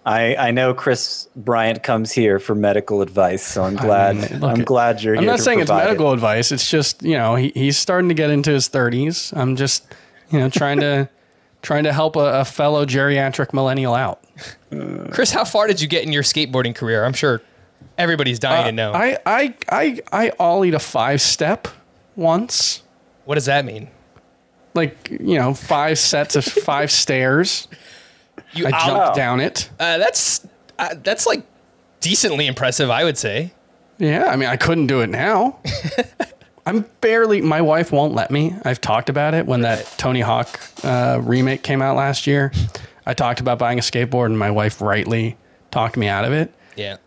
I, I know Kris Bryant comes here for medical advice, so I'm glad mean, look, I'm glad you're here. I'm not to saying it's provide it. medical advice. It's just you know he, he's starting to get into his 30s. I'm just you know trying to trying to help a, a fellow geriatric millennial out. Chris, how far did you get in your skateboarding career? I'm sure everybody's dying to know. Uh, I I I I ollied a five step once. what does that mean? Like you know five sets of five stairs. You I out- jumped down it. Uh, that's uh, that's like decently impressive, I would say. Yeah, I mean, I couldn't do it now. I'm barely. My wife won't let me. I've talked about it when that Tony Hawk uh, remake came out last year. I talked about buying a skateboard, and my wife rightly talked me out of it. Yeah.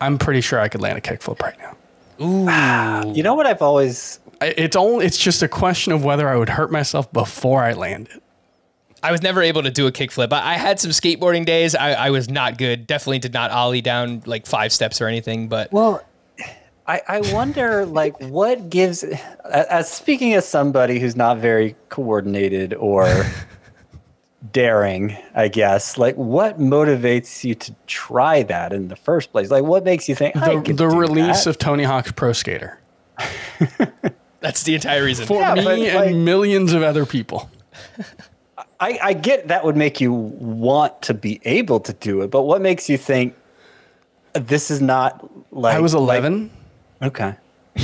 I'm pretty sure I could land a kickflip right now. Ooh, You know what I've always I- It's only it's just a question of whether I would hurt myself before I land it. I was never able to do a kickflip. I, I had some skateboarding days. I, I was not good. Definitely did not ollie down like five steps or anything. But Well, I, I wonder, like, what gives, as speaking as somebody who's not very coordinated or daring, I guess, like, what motivates you to try that in the first place? Like, what makes you think I The, could the do release that? of Tony Hawk's Pro Skater that's the entire reason. for Yeah, me but, and like- millions of other people. I, I get that would make you want to be able to do it, but what makes you think this is not like. I was like- 11. okay.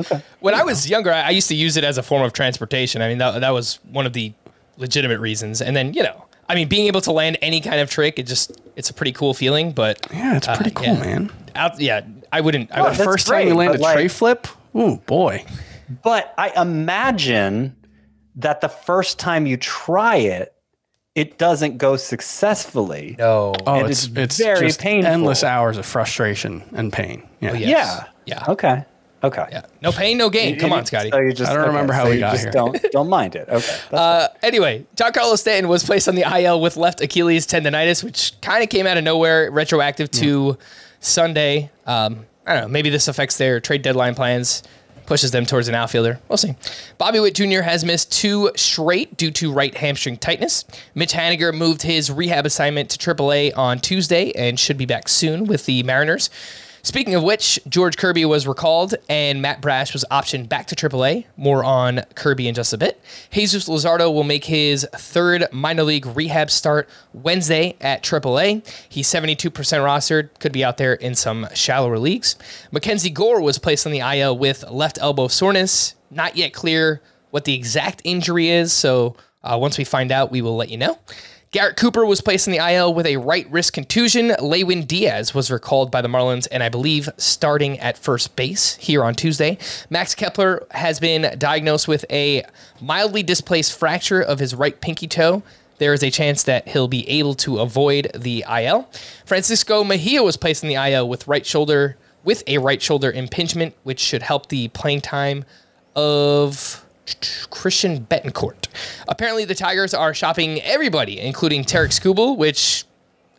Okay. When I was younger, I I used to use it as a form of transportation. I mean, that, that was one of the legitimate reasons. And then, you know, I mean, being able to land any kind of trick, it just, it's a pretty cool feeling. But yeah, it's pretty uh, cool, yeah. man. out, yeah, I wouldn't. I Well, would The that's first time you land a but, like- tray flip, ooh boy. But I imagine that the first time you try it, it doesn't go successfully. no. Oh, And it's it's it's very just painful. endless hours of frustration and pain. Yeah. yeah. Yeah. Yeah. Okay. Okay. Yeah. No pain, no gain. Come on, Scotty. So you just, I don't remember how so we you got just here. Don't don't mind it. Okay. Uh, anyway, Giancarlo Stanton was placed on the IL with left Achilles tendonitis, which kind of came out of nowhere, retroactive to Sunday. Um, I don't know. Maybe this affects their trade deadline plans, pushes them towards an outfielder. We'll see. Bobby Witt Jr. has missed two straight due to right hamstring tightness. Mitch Haniger moved his rehab assignment to AAA on Tuesday and should be back soon with the Mariners. Speaking of which, George Kirby was recalled and Matt Brash was optioned back to AAA. More on Kirby in just a bit. Jesus Luzardo will make his third minor league rehab start Wednesday at AAA. He's 72% rostered, could be out there in some shallower leagues. Mackenzie Gore was placed on the IL with left elbow soreness. Not yet clear what the exact injury is, so uh, once we find out, we will let you know. Garrett Cooper was placed in the IL with a right wrist contusion. Lewin Diaz was recalled by the Marlins and I believe starting at first base here on Tuesday. Max Kepler has been diagnosed with a mildly displaced fracture of his right pinky toe. There is a chance that he'll be able to avoid the IL. Francisco Mejia was placed in the IL with right shoulder with a right shoulder impingement, which should help the playing time of Christian Bethancourt. Apparently, the Tigers are shopping everybody, including Tarik Skubal, which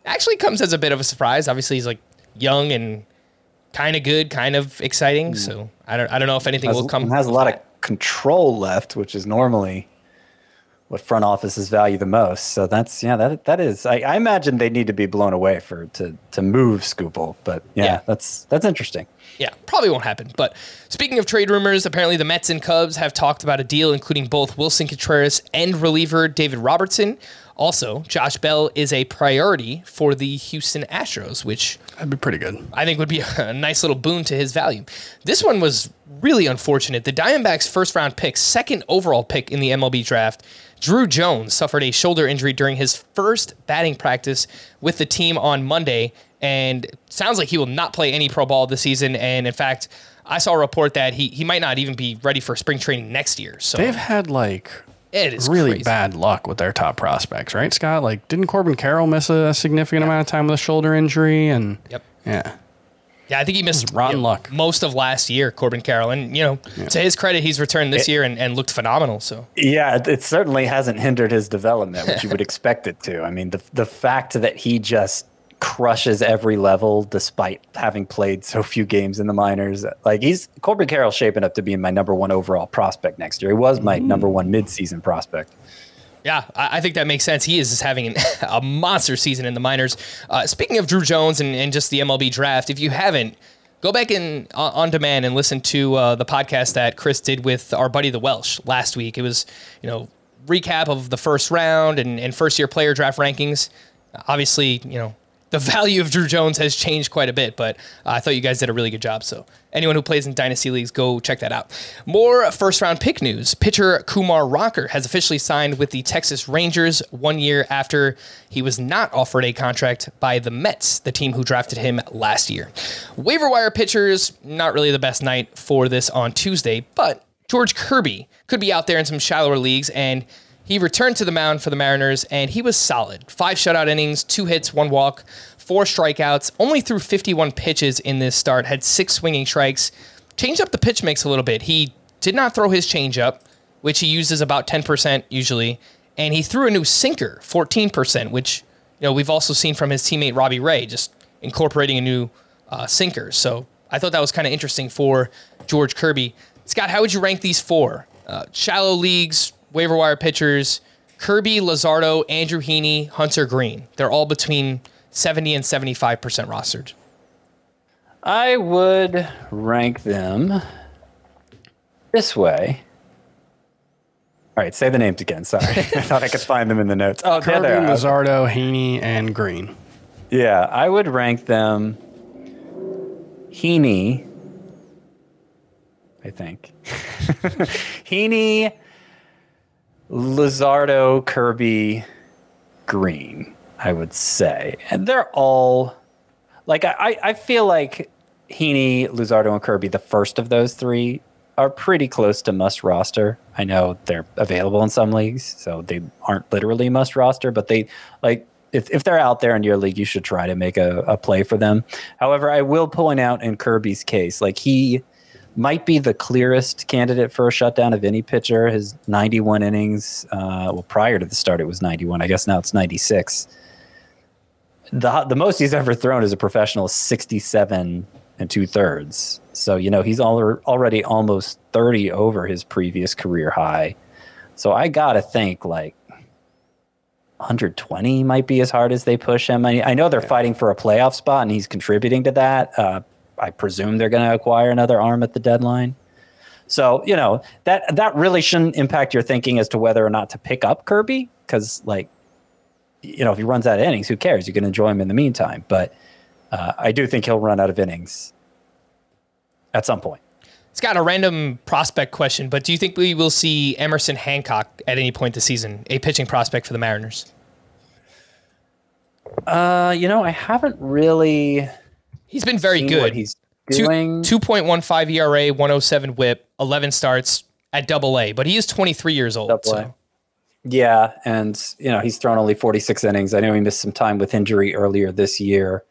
actually comes as a bit of a surprise. Obviously, he's like young and kind of good, kind of exciting. Hmm. So I don't, I don't know if anything has, will come. has a lot of control left, which is normally what front offices value the most. So that's yeah, that that is. I, I imagine they need to be blown away for to to move Skubal, but yeah, Yeah. that's that's interesting. Yeah, probably won't happen. But speaking of trade rumors, apparently the Mets and Cubs have talked about a deal including both Willson Contreras and reliever David Robertson. Also, Josh Bell is a priority for the Houston Astros, which That'd be pretty good. I think would be a nice little boon to his value. This one was really unfortunate. The Diamondbacks' first round pick, second overall pick in the MLB draft, Drew Jones suffered a shoulder injury during his first batting practice with the team on Monday, and sounds like he will not play any pro ball this season. And in fact, I saw a report that he, he might not even be ready for spring training next year. So They've had like it is really crazy. bad luck with their top prospects, right, Scott? Like, didn't Corbin Carroll miss a significant amount of time with a shoulder injury? And Yep. yeah, Yeah, I think he missed rotten you know, luck. most of last year, Corbin Carroll. And, you know, to his credit, he's returned this year and, and looked phenomenal. So Yeah, it, it certainly hasn't hindered his development, which you would expect it to. I mean, the the fact that he just crushes every level despite having played so few games in the minors, like he's Corbin Carroll shaping up to be my number one overall prospect next year. He was my number one midseason prospect. Yeah, I, think that makes sense. He is just having an, a monster season in the minors. Uh, speaking of Drew Jones and, and just the MLB draft, if you haven't, go back in on, on demand and listen to uh, the podcast that Chris did with our buddy the Welsh last week. It was, you know, recap of the first round and, and first year player draft rankings. Obviously, you know, the value of Drew Jones has changed quite a bit, but uh, I thought you guys did a really good job. So, anyone who plays in Dynasty Leagues, go check that out. More first round pick news. Pitcher Kumar Rocker has officially signed with the Texas Rangers one year after he was not offered a contract by the Mets, the team who drafted him last year. Waiver wire pitchers, not really the best night for this on Tuesday, but George Kirby could be out there in some shallower leagues and he returned to the mound for the Mariners and he was solid. Five shutout innings, two hits, one walk, four strikeouts, only threw 51 pitches in this start, had six swinging strikes, changed up the pitch mix a little bit. He did not throw his changeup, which he uses about 10% usually, and he threw a new sinker, 14%, which you know we've also seen from his teammate Robbie Ray, just incorporating a new uh, sinker. So I thought that was kind of interesting for George Kirby. Scott, how would you rank these four? Uh, shallow leagues, waiver wire pitchers, Kirby, Luzardo, Andrew Heaney, Hunter Greene. They're all between 70 and 75% rostered. I would rank them this way. All right, say the names again. Sorry. I thought I could find them in the notes. Oh, there Kirby, they are. Luzardo, Heaney, and Greene. Yeah, I would rank them Heaney, I think. Heaney, Luzardo, Kirby, Greene, I would say. And they're all like I, I feel like Heaney, Luzardo, and Kirby, the first of those three, are pretty close to must roster. I know they're available in some leagues, so they aren't literally must roster, but they like if, if they're out there in your league, you should try to make a, a play for them. However, I will point out in Kirby's case, like he might be the clearest candidate for a shutdown of any pitcher. His 91 innings, uh, well, prior to the start, it was 91. I guess now it's 96. The, the most he's ever thrown as a professional is 67 and two thirds. So, you know, he's al- already almost 30 over his previous career high. So I got to think like 120 might be as hard as they push him. I, I know they're fighting for a playoff spot and he's contributing to that. Uh, I presume they're going to acquire another arm at the deadline. So, you know, that that really shouldn't impact your thinking as to whether or not to pick up Kirby cuz like you know, if he runs out of innings, who cares? You can enjoy him in the meantime, but uh, I do think he'll run out of innings at some point. It's got a random prospect question, but do you think we will see Emerson Hancock at any point this season, a pitching prospect for the Mariners? Uh, you know, I haven't really. He's been very good. He's doing. Two point one five ERA, one oh seven WHIP, eleven starts at Double A, but he is twenty three years old. So- Yeah, and you know he's thrown only 46 innings. I know he missed some time with injury earlier this year.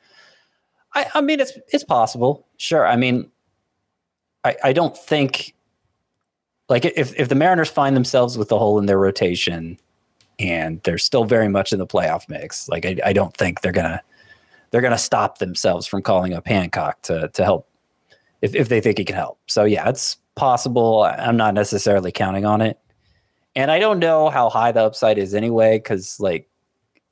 I, I mean, it's it's possible. Sure. I mean, I I don't think like if if the Mariners find themselves with a hole in their rotation and they're still very much in the playoff mix, like I, I don't think they're gonna they're gonna stop themselves from calling up Hancock to to help if if they think he can help. So yeah, it's possible. I'm not necessarily counting on it. And I don't know how high the upside is anyway, because like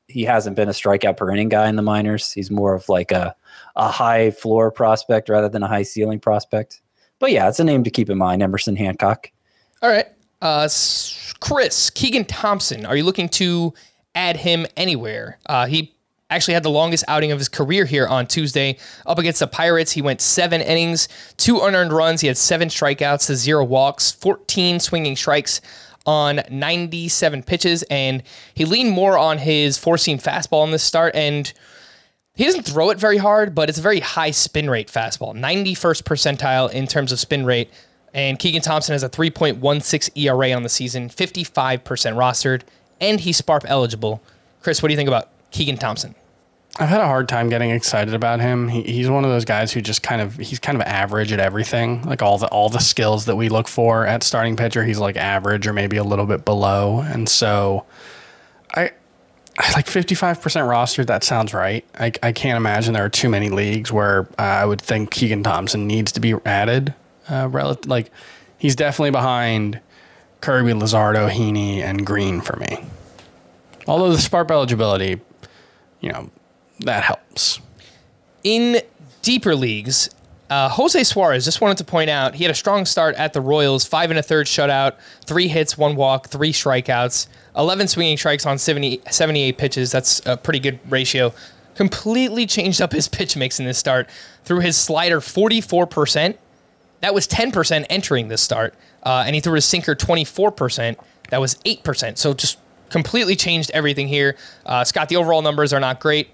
he hasn't been a strikeout per inning guy in the minors. He's more of like a a high floor prospect rather than a high ceiling prospect. But yeah, it's a name to keep in mind, Emerson Hancock. All right. Uh, Chris, Keegan Thompson, are you looking to add him anywhere? Uh, he actually had the longest outing of his career here on Tuesday. Up against the Pirates, he went seven innings, two unearned runs. He had seven strikeouts to zero walks, 14 swinging strikes on 97 pitches, and he leaned more on his four seam fastball in this start. And he doesn't throw it very hard, but it's a very high spin rate fastball, 91st percentile in terms of spin rate. And Keegan Thompson has a 3.16 ERA on the season, 55% rostered, and he's SPARP eligible. Chris, what do you think about Keegan Thompson? I've had a hard time getting excited about him. He, he's one of those guys who just kind of he's kind of average at everything. Like all the all the skills that we look for at starting pitcher, he's like average or maybe a little bit below. And so I I like 55% roster, that sounds right. I, I can't imagine there are too many leagues where uh, I would think Keegan Thompson needs to be added. Uh, relative, like he's definitely behind Kirby, Luzardo, Heaney, and Greene for me. Although the Sparp eligibility, you know, that helps. In deeper leagues, uh, Jose Suarez, just wanted to point out, he had a strong start at the Royals, five and a third shutout, three hits, one walk, three strikeouts, 11 swinging strikes on 70, 78 pitches. That's a pretty good ratio. Completely changed up his pitch mix in this start. Threw his slider 44%. That was 10% entering this start. Uh, and he threw his sinker 24%. That was 8%. So just completely changed everything here. Uh, Scott, the overall numbers are not great,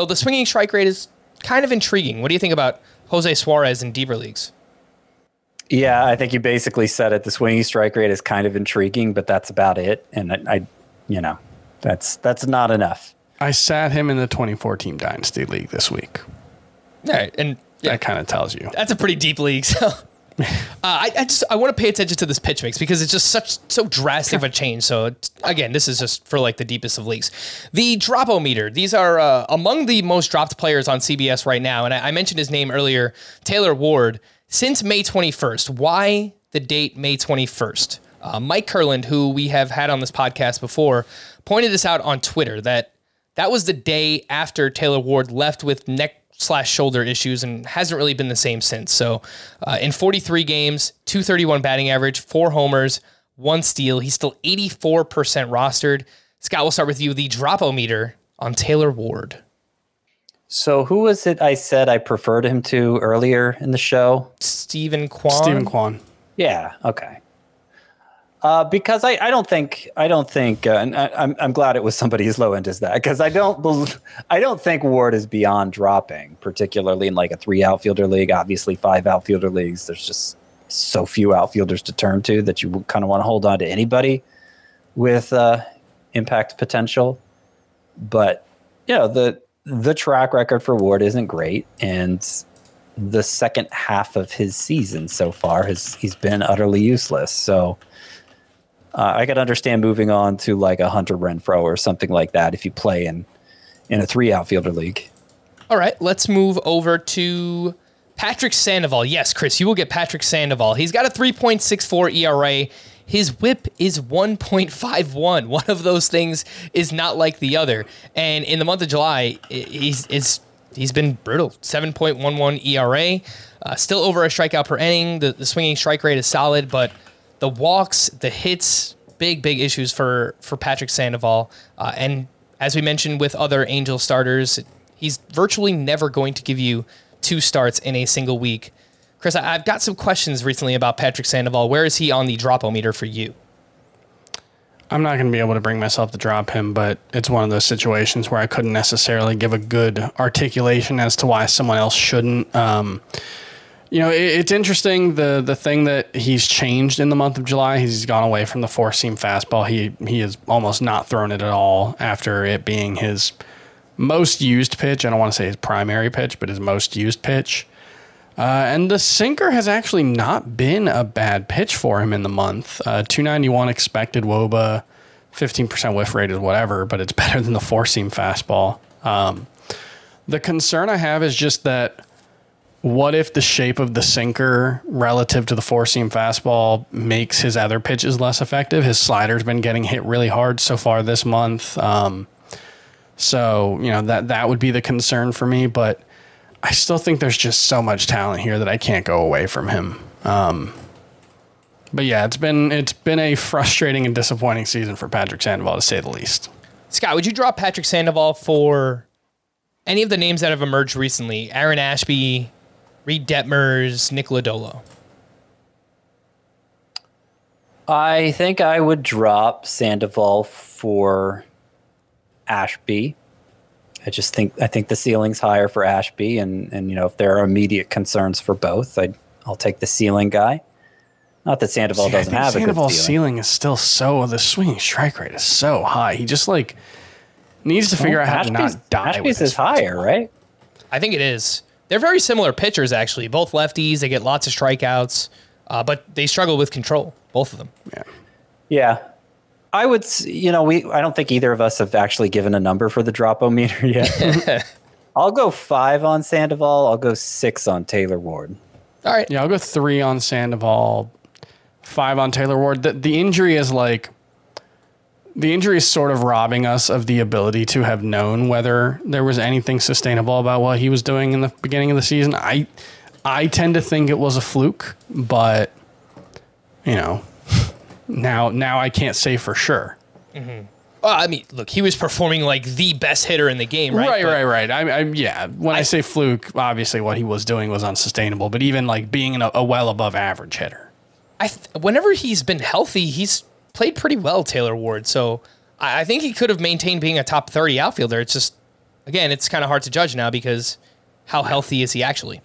though the swinging strike rate is kind of intriguing. What do you think about Jose Suarez in deeper leagues? Yeah, I think you basically said it. The swinging strike rate is kind of intriguing, but that's about it. And I, I you know, that's that's not enough. I sat him in the 2014 Dynasty League this week. All right, and yeah, That kind of tells you. that's a pretty deep league. So. Uh, I, I just I want to pay attention to this pitch mix because it's just such so drastic of a change. So again, this is just for like the deepest of leagues. The dropometer. These are uh, among the most dropped players on CBS right now, and I, I mentioned his name earlier, Taylor Ward. Since May 21st, why the date May 21st? Uh, Mike Kurland, who we have had on this podcast before, pointed this out on Twitter that that was the day after Taylor Ward left with neck slash shoulder issues and hasn't really been the same since. So, uh, in 43 games, 231 batting average, four homers, one steal. He's still 84% rostered. Scott, we'll start with you. The dropometer on Taylor Ward. So who was it I said I preferred him to earlier in the show? Steven Kwan. Steven Kwan. Yeah. Okay. Uh, because I, I don't think I don't think uh, and I, I'm I'm glad it was somebody as low end as that because I don't bel I don't think Ward is beyond dropping, particularly in like a three outfielder league. Obviously, five outfielder leagues. There's just so few outfielders to turn to that you kind of want to hold on to anybody with uh, impact potential. But you know the the track record for Ward isn't great, and the second half of his season so far has he's been utterly useless. So uh, I could understand moving on to like a Hunter Renfroe or something like that if you play in in a three outfielder league. All right, let's move over to Patrick Sandoval. Yes, Chris, you will get Patrick Sandoval. He's got a 3.64 ERA. His whip is 1.51. One of those things is not like the other. And in the month of July, he's he's been brutal. 7.11 ERA, uh, still over a strikeout per inning. The, the swinging strike rate is solid, but the walks, the hits, big big issues for for Patrick Sandoval. Uh, and as we mentioned with other Angel starters, he's virtually never going to give you two starts in a single week. Chris, I've got some questions recently about Patrick Sandoval. Where is he on the dropometer for you? I'm not going to be able to bring myself to drop him, but it's one of those situations where I couldn't necessarily give a good articulation as to why someone else shouldn't. Um, you know, it, it's interesting the the thing that he's changed in the month of July. He's gone away from the four seam fastball. He he has almost not thrown it at all after it being his most used pitch. I don't want to say his primary pitch, but his most used pitch. Uh, and the sinker has actually not been a bad pitch for him in the month. Uh, 291 expected woba, 15% whiff rate is whatever, but it's better than the four seam fastball. Um, the concern I have is just that what if the shape of the sinker relative to the four seam fastball makes his other pitches less effective? His slider's been getting hit really hard so far this month. Um, so, you know, that that would be the concern for me, but I still think there's just so much talent here that I can't go away from him. Um, but yeah, it's been it's been a frustrating and disappointing season for Patrick Sandoval to say the least. Scott, would you drop Patrick Sandoval for any of the names that have emerged recently? Aaron Ashby, Reid Detmers, Nick Lodolo. I think I would drop Sandoval for Ashby. I just think I think the ceiling's higher for Ashby, and and you know if there are immediate concerns for both, I I'll take the ceiling guy. Not that Sandoval See, doesn't think have a good Sandoval's ceiling. ceiling is still so the swinging strike rate is so high. He just like needs to figure out how to Ashby's, not die. with Ashby's his is higher, right? I think it is. They're very similar pitchers, actually. Both lefties. They get lots of strikeouts, uh, but they struggle with control. Both of them. Yeah. Yeah. I would, you know, we. I don't think either of us have actually given a number for the dropometer yet. I'll go five on Sandoval. I'll go six on Taylor Ward. All right. Yeah, I'll go three on Sandoval, five on Taylor Ward. The, the injury is like the injury is sort of robbing us of the ability to have known whether there was anything sustainable about what he was doing in the beginning of the season. I I tend to think it was a fluke, but you know, now now I can't say for sure. Mm-hmm. Well, I mean, look, he was performing like the best hitter in the game, right? Right, But right, right. I, I, yeah. When I, say fluke, obviously what he was doing was unsustainable. But even like being a, a well above average hitter, I th- whenever he's been healthy, he's played pretty well, Taylor Ward. So I, I think he could have maintained being a top 30 outfielder. It's just, again, it's kind of hard to judge now because how healthy is he actually?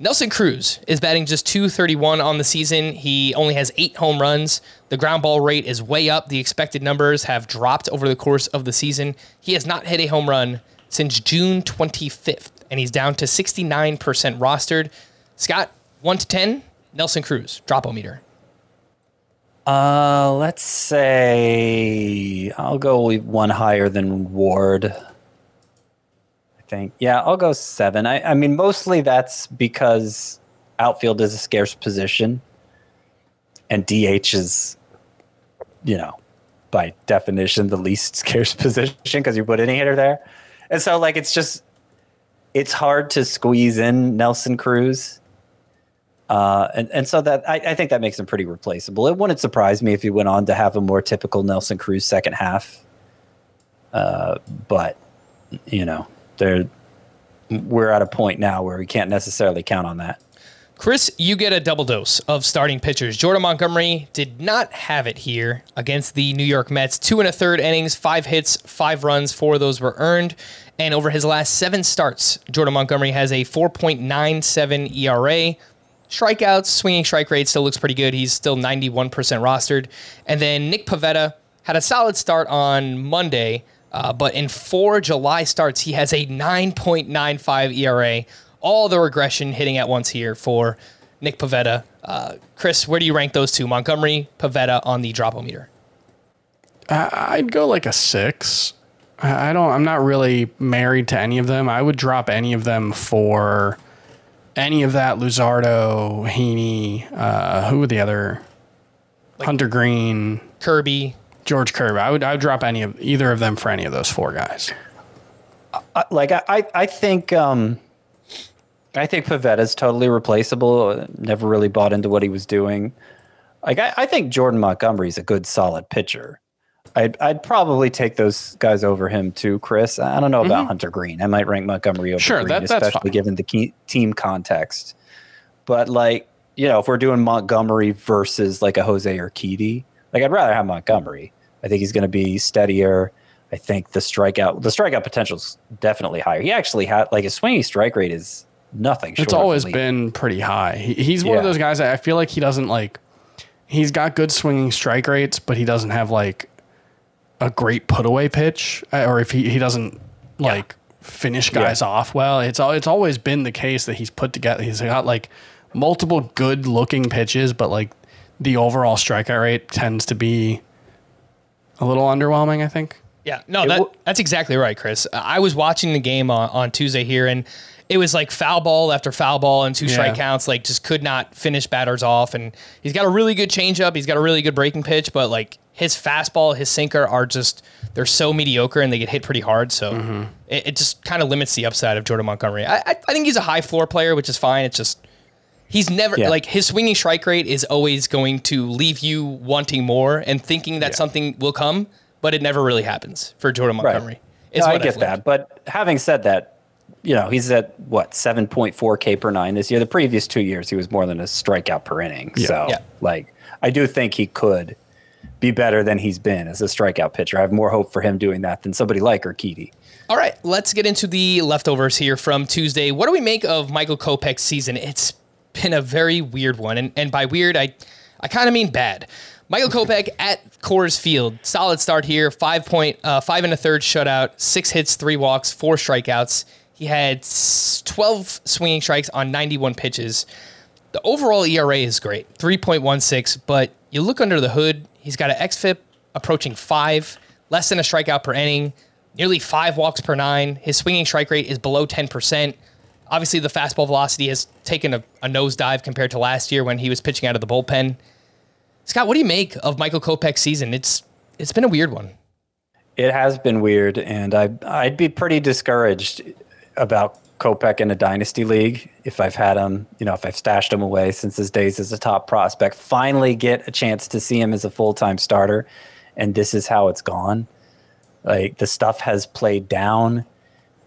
Nelson Cruz is batting just 231 on the season. He only has eight home runs. The ground ball rate is way up. The expected numbers have dropped over the course of the season. He has not hit a home run since June 25th, and he's down to 69% rostered. Scott, 1 to 10, Nelson Cruz, drop meter. Uh, let's say I'll go one higher than Ward. I think. Yeah, I'll go seven. I, I mean, mostly that's because outfield is a scarce position, and DH is, you know, by definition, the least scarce position because you put any hitter there. And so, like, it's just, it's hard to squeeze in Nelson Cruz uh, and, and so that I, I, think that makes him pretty replaceable. It wouldn't surprise me if he went on to have a more typical Nelson Cruz second half. Uh, but you know, there we're at a point now where we can't necessarily count on that. Chris, you get a double dose of starting pitchers. Jordan Montgomery did not have it here against the New York Mets. Two and a third innings, five hits, five runs, four of those were earned. And over his last seven starts, Jordan Montgomery has a 4.97 ERA, strikeouts, swinging strike rate still looks pretty good. He's still 91% rostered. And then Nick Pivetta had a solid start on Monday, uh, but in four July starts, he has a 9.95 ERA. All the regression hitting at once here for Nick Pivetta. Uh, Chris, where do you rank those two, Montgomery, Pivetta, on the dropometer? I'd go like a six. I don't. I'm not really married to any of them. I would drop any of them for any of that, Luzardo, Heaney, uh, who were the other? Like Hunter Greene, Kirby, George Kirby. I would I would drop any of either of them for any of those four guys. Uh, like I I think um, I think Pivetta's totally replaceable. Never really bought into what he was doing. Like I, I think Jordan Montgomery's a good solid pitcher. I'd I'd probably take those guys over him too, Chris. I don't know about mm-hmm. Hunter Greene. I might rank Montgomery over sure, Greene, that, especially given the key, team context. But like, you know, if we're doing Montgomery versus like a Jose Urquidy, like I'd rather have Montgomery. I think he's going to be steadier. I think the strikeout the strikeout potential is definitely higher. He actually had like his swinging strike rate is nothing. It's always been pretty high. He, he's one yeah. of those guys. that I feel like he doesn't like. He's got good swinging strike rates, but he doesn't have like a great put away pitch, uh, or if he, he doesn't like finish guys yeah. off well. It's it's always been the case that he's put together. He's got like multiple good looking pitches, but like the overall strikeout rate tends to be a little underwhelming. I think. Yeah, no, that, that's exactly right, Chris. I was watching the game on, on Tuesday here, and it was like foul ball after foul ball and two strike counts. Like just could not finish batters off. And he's got a really good changeup. He's got a really good breaking pitch, but like his fastball, his sinker are just they're so mediocre and they get hit pretty hard. So mm-hmm. it, it, just kind of limits the upside of Jordan Montgomery. I, I, I think he's a high floor player, which is fine. It's just he's never yeah. like his swinging strike rate is always going to leave you wanting more and thinking that yeah. something will come, but it never really happens for Jordan Montgomery. Right. No, I get that, but having said that, you know he's at what 7.4 K per nine this year. The previous two years he was more than a strikeout per inning. Yeah. So like I do think he could be better than he's been as a strikeout pitcher. I have more hope for him doing that than somebody like Urquidy. All right, let's get into the leftovers here from Tuesday. What do we make of Michael Kopech's season? It's been a very weird one, and, and by weird, I I kind of mean bad. Michael Kopech at Coors Field, solid start here. Five point, uh, five and a third shutout, six hits, three walks, four strikeouts. He had 12 swinging strikes on 91 pitches. The overall ERA is great, 3.16, but you look under the hood, he's got an XFIP approaching five, less than a strikeout per inning, nearly five walks per nine. His swinging strike rate is below 10%. Obviously, the fastball velocity has taken a, a nosedive compared to last year when he was pitching out of the bullpen. Scott, what do you make of Michael Kopech's season? It's it's been a weird one. It has been weird, and I I'd be pretty discouraged about Kopech in a dynasty league if I've had him, you know, if I've stashed him away since his days as a top prospect, finally get a chance to see him as a full time starter. And this is how it's gone. Like the stuff has played down.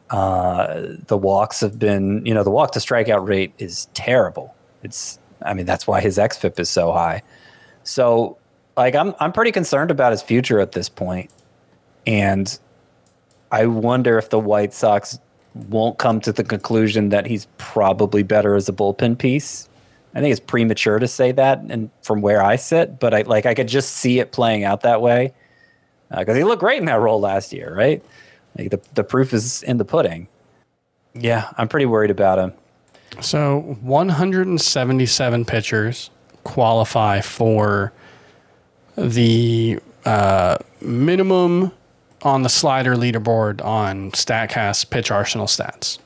Uh, the walks have been, you know, the walk to strikeout rate is terrible. It's, I mean, that's why his XFIP is so high. So, like, I'm, I'm pretty concerned about his future at this point. And I wonder if the White Sox won't come to the conclusion that he's probably better as a bullpen piece. I think it's premature to say that, and from where I sit, but I like I could just see it playing out that way because uh, he looked great in that role last year, right? Like the the proof is in the pudding. Yeah, I'm pretty worried about him. So 177 pitchers qualify for the uh, minimum on the slider leaderboard on StatCast pitch arsenal stats.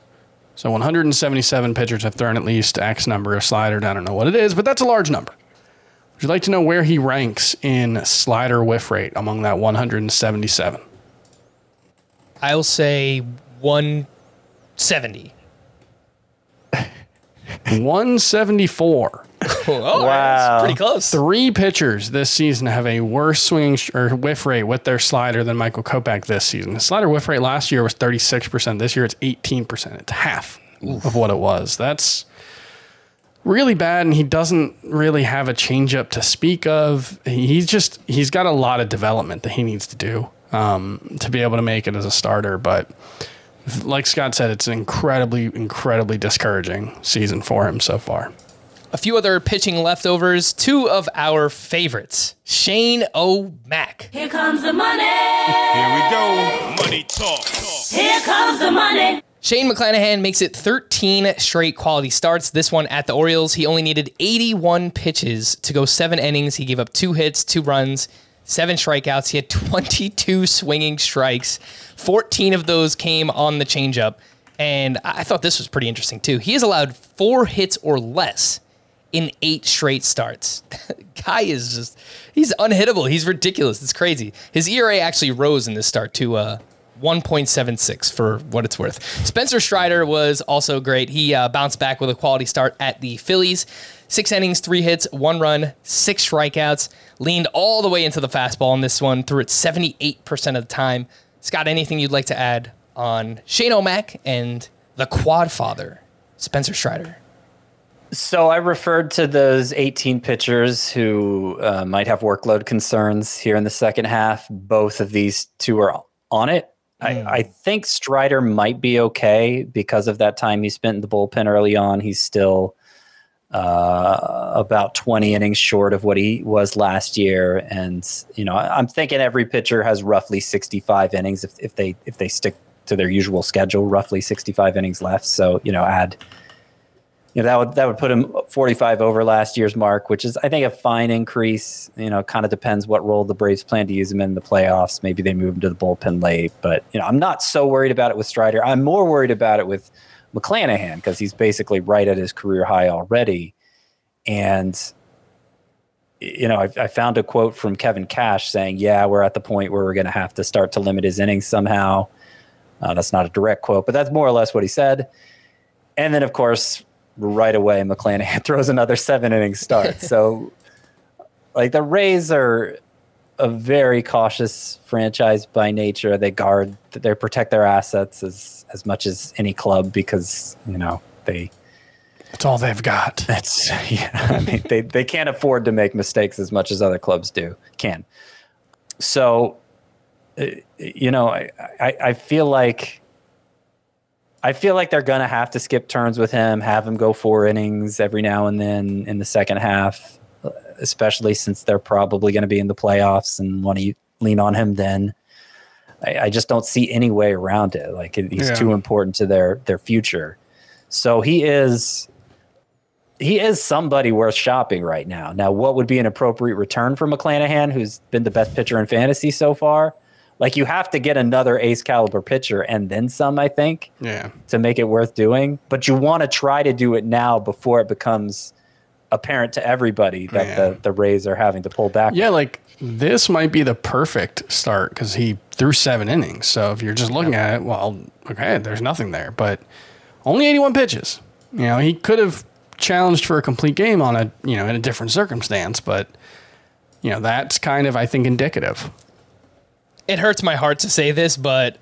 So 177 pitchers have thrown at least X number of sliders. I don't know what it is, but that's a large number. Would you like to know where he ranks in slider whiff rate among that 177? I'll say 170. 174. oh, Wow. Pretty close. Three pitchers this season have a worse swing sh- or whiff rate with their slider than Michael Kopech this season. The slider whiff rate last year was 36%. This year it's 18%. It's half of what it was. That's really bad, and he doesn't really have a changeup to speak of. He's just, he's got a lot of development that he needs to do um, to be able to make it as a starter. But like Scott said, it's an incredibly, incredibly discouraging season for him so far. A few other pitching leftovers. Two of our favorites. Shane O'Mac. Here comes the money. Here we go. Money talk. Here comes the money. Shane McClanahan makes it 13 straight quality starts. This one at the Orioles. He only needed 81 pitches to go seven innings. He gave up two hits, two runs, seven strikeouts. He had 22 swinging strikes. 14 of those came on the changeup. And I thought this was pretty interesting too. He has allowed four hits or less in eight straight starts. Guy is just, he's unhittable. He's ridiculous. It's crazy. His ERA actually rose in this start to uh, 1.76 for what it's worth. Spencer Strider was also great. He uh, bounced back with a quality start at the Phillies. Six innings, three hits, one run, six strikeouts. Leaned all the way into the fastball in this one, threw it 78% of the time. Scott, anything you'd like to add on Shane O'Mac and the quad father, Spencer Strider? So I referred to those 18 pitchers who uh, might have workload concerns here in the second half. Both of these two are on it. I, I think Strider might be okay because of that time he spent in the bullpen early on. He's still uh, about 20 innings short of what he was last year, and you know I'm thinking every pitcher has roughly 65 innings if, if they if they stick to their usual schedule, roughly 65 innings left. So you know add you know that would that would put him 45 over last year's mark, which is I think a fine increase. You know, kind of depends what role the Braves plan to use him in the playoffs. Maybe they move him to the bullpen late, but you know I'm not so worried about it with Strider. I'm more worried about it with McClanahan because he's basically right at his career high already, and you know I, I found a quote from Kevin Cash saying, "Yeah, we're at the point where we're going to have to start to limit his innings somehow." Uh, that's not a direct quote, but that's more or less what he said. And then, of course, right away, McClanahan throws another seven inning start. so, like, the Rays are a very cautious franchise by nature. They guard, they protect their assets as, as much as any club because, you know, they. That's all they've got. That's, yeah, I mean, they, they can't afford to make mistakes as much as other clubs do, can. So, uh, you know, I, I, I feel like I feel like they're gonna have to skip turns with him, have him go four innings every now and then in the second half, especially since they're probably going to be in the playoffs and want to lean on him then. I, I just don't see any way around it. Like he's Yeah. too important to their their future. So he is he is somebody worth shopping right now. Now, what would be an appropriate return for McClanahan, who's been the best pitcher in fantasy so far? Like you have to get another ace caliber pitcher and then some, I think, Yeah. to make it worth doing. But you want to try to do it now before it becomes apparent to everybody that Yeah. the, the Rays are having to pull back. Yeah, like this might be the perfect start because he threw seven innings. So if you're just looking at it, well, okay, there's nothing there, but only 81 pitches. You know, he could have challenged for a complete game on a, you know, in a different circumstance, but you know, that's kind of, I think, indicative. It hurts my heart to say this, but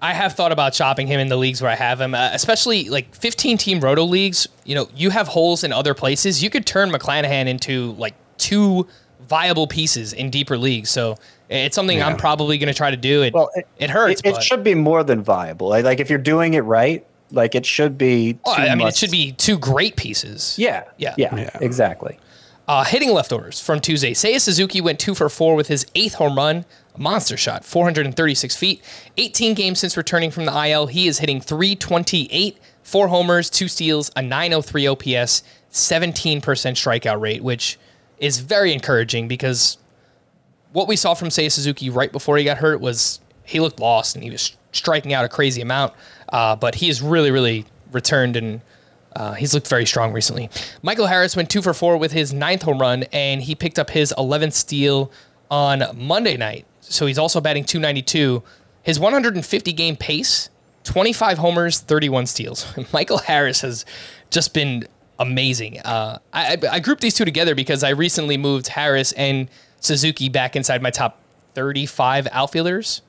I have thought about shopping him in the leagues where I have him, uh, especially like 15 team roto leagues. You know, you have holes in other places. You could turn McClanahan into like two viable pieces in deeper leagues. So it's something I'm probably going to try to do. It Well, it, hurts, It, it should be more than viable. Like, like if you're doing it right, like it should be. Oh, two I mean, it should be two great pieces. Yeah, Yeah. yeah, Yeah. exactly. Uh, hitting leftovers from Tuesday. Seiya Suzuki went two for four with his eighth home run, a monster shot, 436 feet. 18 games since returning from the IL. He is hitting 328, four homers, two steals, a 903 OPS, 17% strikeout rate, which is very encouraging because what we saw from Seiya Suzuki right before he got hurt was he looked lost and he was striking out a crazy amount. Uh, but he has really, really returned and uh, he's looked very strong recently. Michael Harris went two for four with his ninth home run and he picked up his 11th steal on Monday night. So he's also batting 292. His 150 game pace, 25 homers, 31 steals. Michael Harris has just been amazing. Uh, I, I, grouped these two together because I recently moved Harris and Suzuki back inside my top 35 outfielders.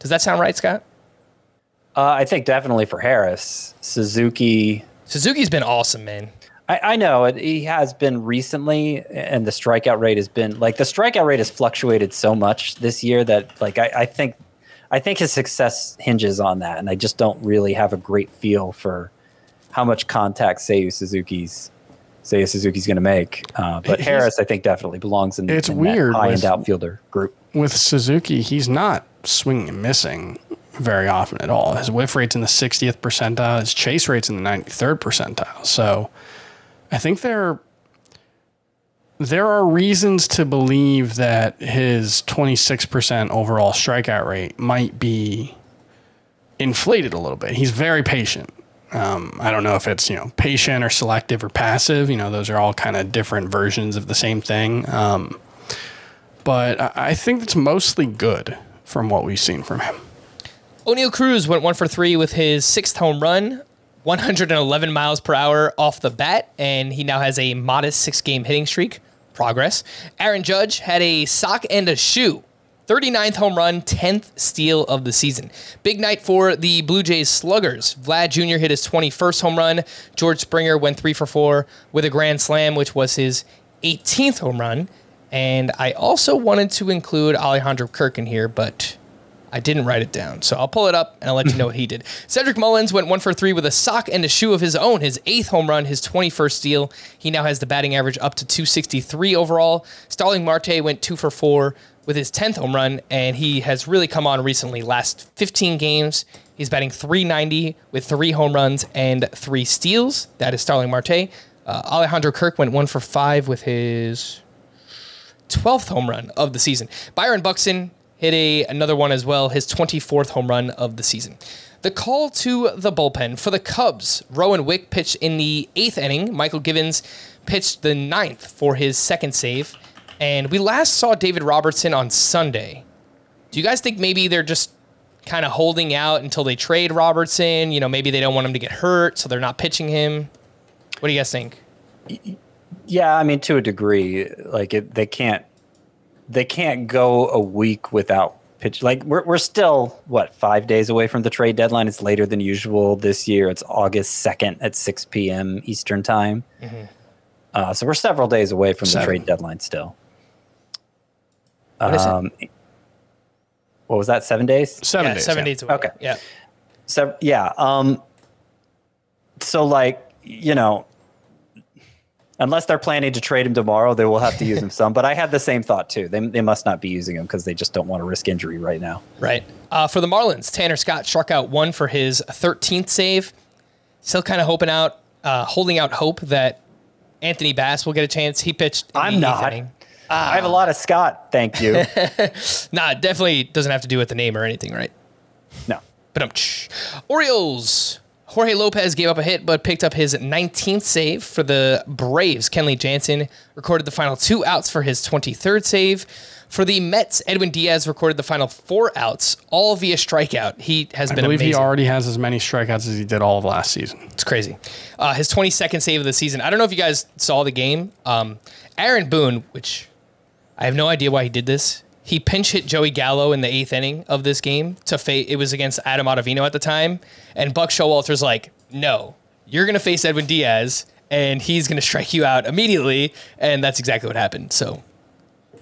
Does that sound right, Scott? Uh, I think definitely for Harris, Suzuki. Suzuki's been awesome, man. I, I know it, he has been recently, and the strikeout rate has been like the strikeout rate has fluctuated so much this year that like I, I think I think his success hinges on that, and I just don't really have a great feel for how much contact Seiya Suzuki's Seiya Suzuki's going to make. Uh, but He's- Harris, I think, definitely belongs in, It's in weird high end outfielder group. with Suzuki, he's not swinging and missing very often at all. His whiff rate's in the 60th percentile. His chase rate's in the 93rd percentile. So I think there there are reasons to believe that his 26% overall strikeout rate might be inflated a little bit. He's very patient. Um, I don't know if it's you know patient or selective or passive. You know, those are all kind of different versions of the same thing. Um, but I think it's mostly good from what we've seen from him. Oneil Cruz went one for three with his sixth home run, 111 miles per hour off the bat, and he now has a modest six game hitting streak. Progress. Aaron Judge had a sock and a shoe. 39th home run, 10th steal of the season. Big night for the Blue Jays sluggers. Vlad Jr. hit his 21st home run. George Springer went three for four with a grand slam, which was his 18th home run. And I also wanted to include Alejandro Kirk in here, but I didn't write it down. So I'll pull it up and I'll let you know what he did. Cedric Mullins went one for three with a sock and a shoe of his own, his eighth home run, his 21st steal. He now has the batting average up to 263 overall. Starling Marte went two for four with his 10th home run, and he has really come on recently. Last 15 games, he's batting 390 with three home runs and three steals. That is Starling Marte. Uh, Alejandro Kirk went one for five with his 12th home run of the season. Byron Buxton hit a another one as well, his 24th home run of the season. The call to the bullpen for the Cubs. Rowan Wick pitched in the eighth inning. Mychal Givens pitched the ninth for his second save. And we last saw David Robertson on Sunday. Do you guys think maybe they're just kind of holding out until they trade Robertson? You know, maybe they don't want him to get hurt, so they're not pitching him. What do you guys think? Yeah, I mean to a degree, like it, they can't they can't go a week without pitch. Like we're we're still what five days away from the trade deadline. It's later than usual this year. It's August second at six p.m. Eastern time. Uh, so we're several days away from Seven. the trade deadline still. What is it? Um, what was that? Seven days. Seven yeah, days. seven yeah. days away. Okay. Yeah. So yeah. Um, so like you know, unless they're planning to trade him tomorrow, they will have to use him some. But I had the same thought too. They they must not be using him because they just don't want to risk injury right now. Right. Uh, for the Marlins, Tanner Scott struck out one for his 13th save. Still kind of hoping out, uh, holding out hope that Anthony Bass will get a chance. He pitched. I'm not. inning. I have a lot of Scott. Thank you. Nah, definitely doesn't have to do with the name or anything, right? no. But um, Orioles. Jorge Lopez gave up a hit, but picked up his 19th save for the Braves. Kenley Jansen recorded the final two outs for his 23rd save. For the Mets, Edwin Diaz recorded the final four outs, all via strikeout. He has I been believe amazing. he already has as many strikeouts as he did all of last season. It's crazy. Uh, his 22nd save of the season. I don't know if you guys saw the game. Um, Aaron Boone, which I have no idea why he did this. He pinch hit Joey Gallo in the eighth inning of this game to face. It was against Adam Ottavino at the time, and Buck Showalter's like, "No, you're gonna face Edwin Diaz, and he's gonna strike you out immediately." And that's exactly what happened. So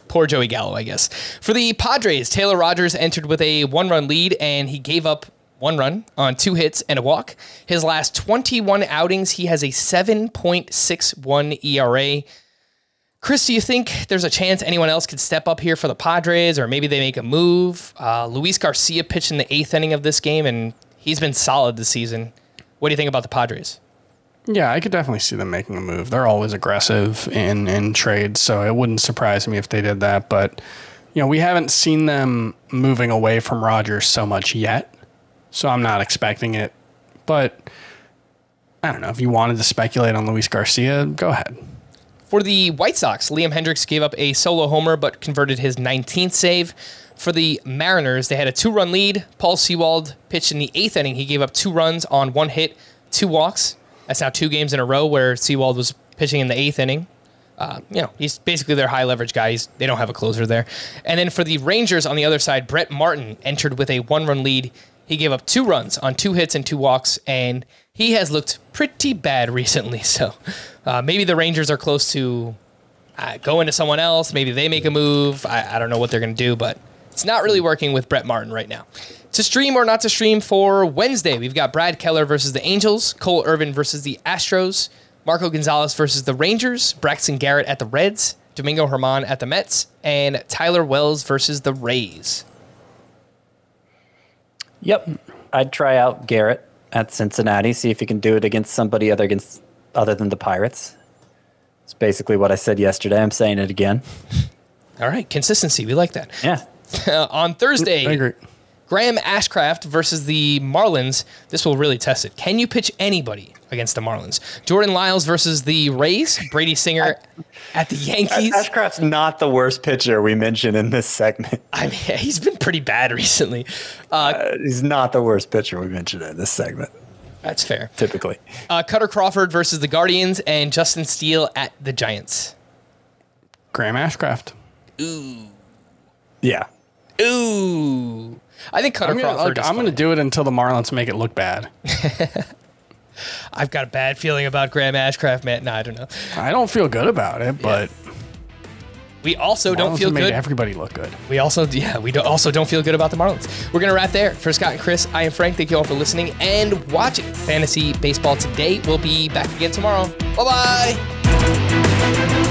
poor Joey Gallo, I guess. For the Padres, Taylor Rogers entered with a one run lead and he gave up one run on two hits and a walk. His last 21 outings, he has a 7.61 ERA. Chris, do you think there's a chance anyone else could step up here for the Padres, or maybe they make a move? Uh, Luis Garcia pitched in the eighth inning of this game, and he's been solid this season. What do you think about the Padres? Yeah, I could definitely see them making a move. They're always aggressive in in trades, so it wouldn't surprise me if they did that. But you know, we haven't seen them moving away from Rogers so much yet, so I'm not expecting it. But I don't know if you wanted to speculate on Luis Garcia, go ahead. For the White Sox, Liam Hendriks gave up a solo homer but converted his 19th save. For the Mariners, they had a two run lead. Paul Sewald pitched in the eighth inning. He gave up two runs on one hit, two walks. That's now two games in a row where Sewald was pitching in the eighth inning. Uh, you know, he's basically their high leverage guy. He's, they don't have a closer there. And then for the Rangers on the other side, Brett Martin entered with a one run lead. He gave up two runs on two hits and two walks, and he has looked pretty bad recently. So uh, maybe the Rangers are close to uh, going to someone else. Maybe they make a move. I, I don't know what they're going to do, but it's not really working with Brett Martin right now. To stream or not to stream for Wednesday, we've got Brad Keller versus the Angels, Cole Irvin versus the Astros, Marco Gonzalez versus the Rangers, Braxton Garrett at the Reds, Domingo German at the Mets, and Tyler Wells versus the Rays. Yep. I'd try out Garrett at Cincinnati, see if he can do it against somebody other against other than the Pirates. It's basically what I said yesterday. I'm saying it again. All right, consistency. We like that. Yeah. On Thursday, I agree. Graham Ashcraft versus the Marlins. This will really test it. Can you pitch anybody against the Marlins? Jordan Lyles versus the Rays. Brady Singer at the Yankees. Ashcraft's not the worst pitcher we mentioned in this segment. I mean, he's been pretty bad recently. Uh, he's not the worst pitcher we mentioned in this segment. That's fair. Typically, Uh, Kutter Crawford versus the Guardians and Justin Steele at the Giants. Graham Ashcraft. Ooh. Yeah. Ooh. I think Kutter I'm gonna, Crawford is I'm gonna do it until the Marlins make it look bad. I've got a bad feeling about Graham Ashcraft, man. No, I don't know. I don't feel good about it, but We also don't feel good. everybody look good. We also, yeah, we do also don't feel good about the Marlins. We're gonna wrap there. For Scott and Chris, I am Frank. Thank you all for listening and watching Fantasy Baseball today. We'll be back again tomorrow. Bye bye.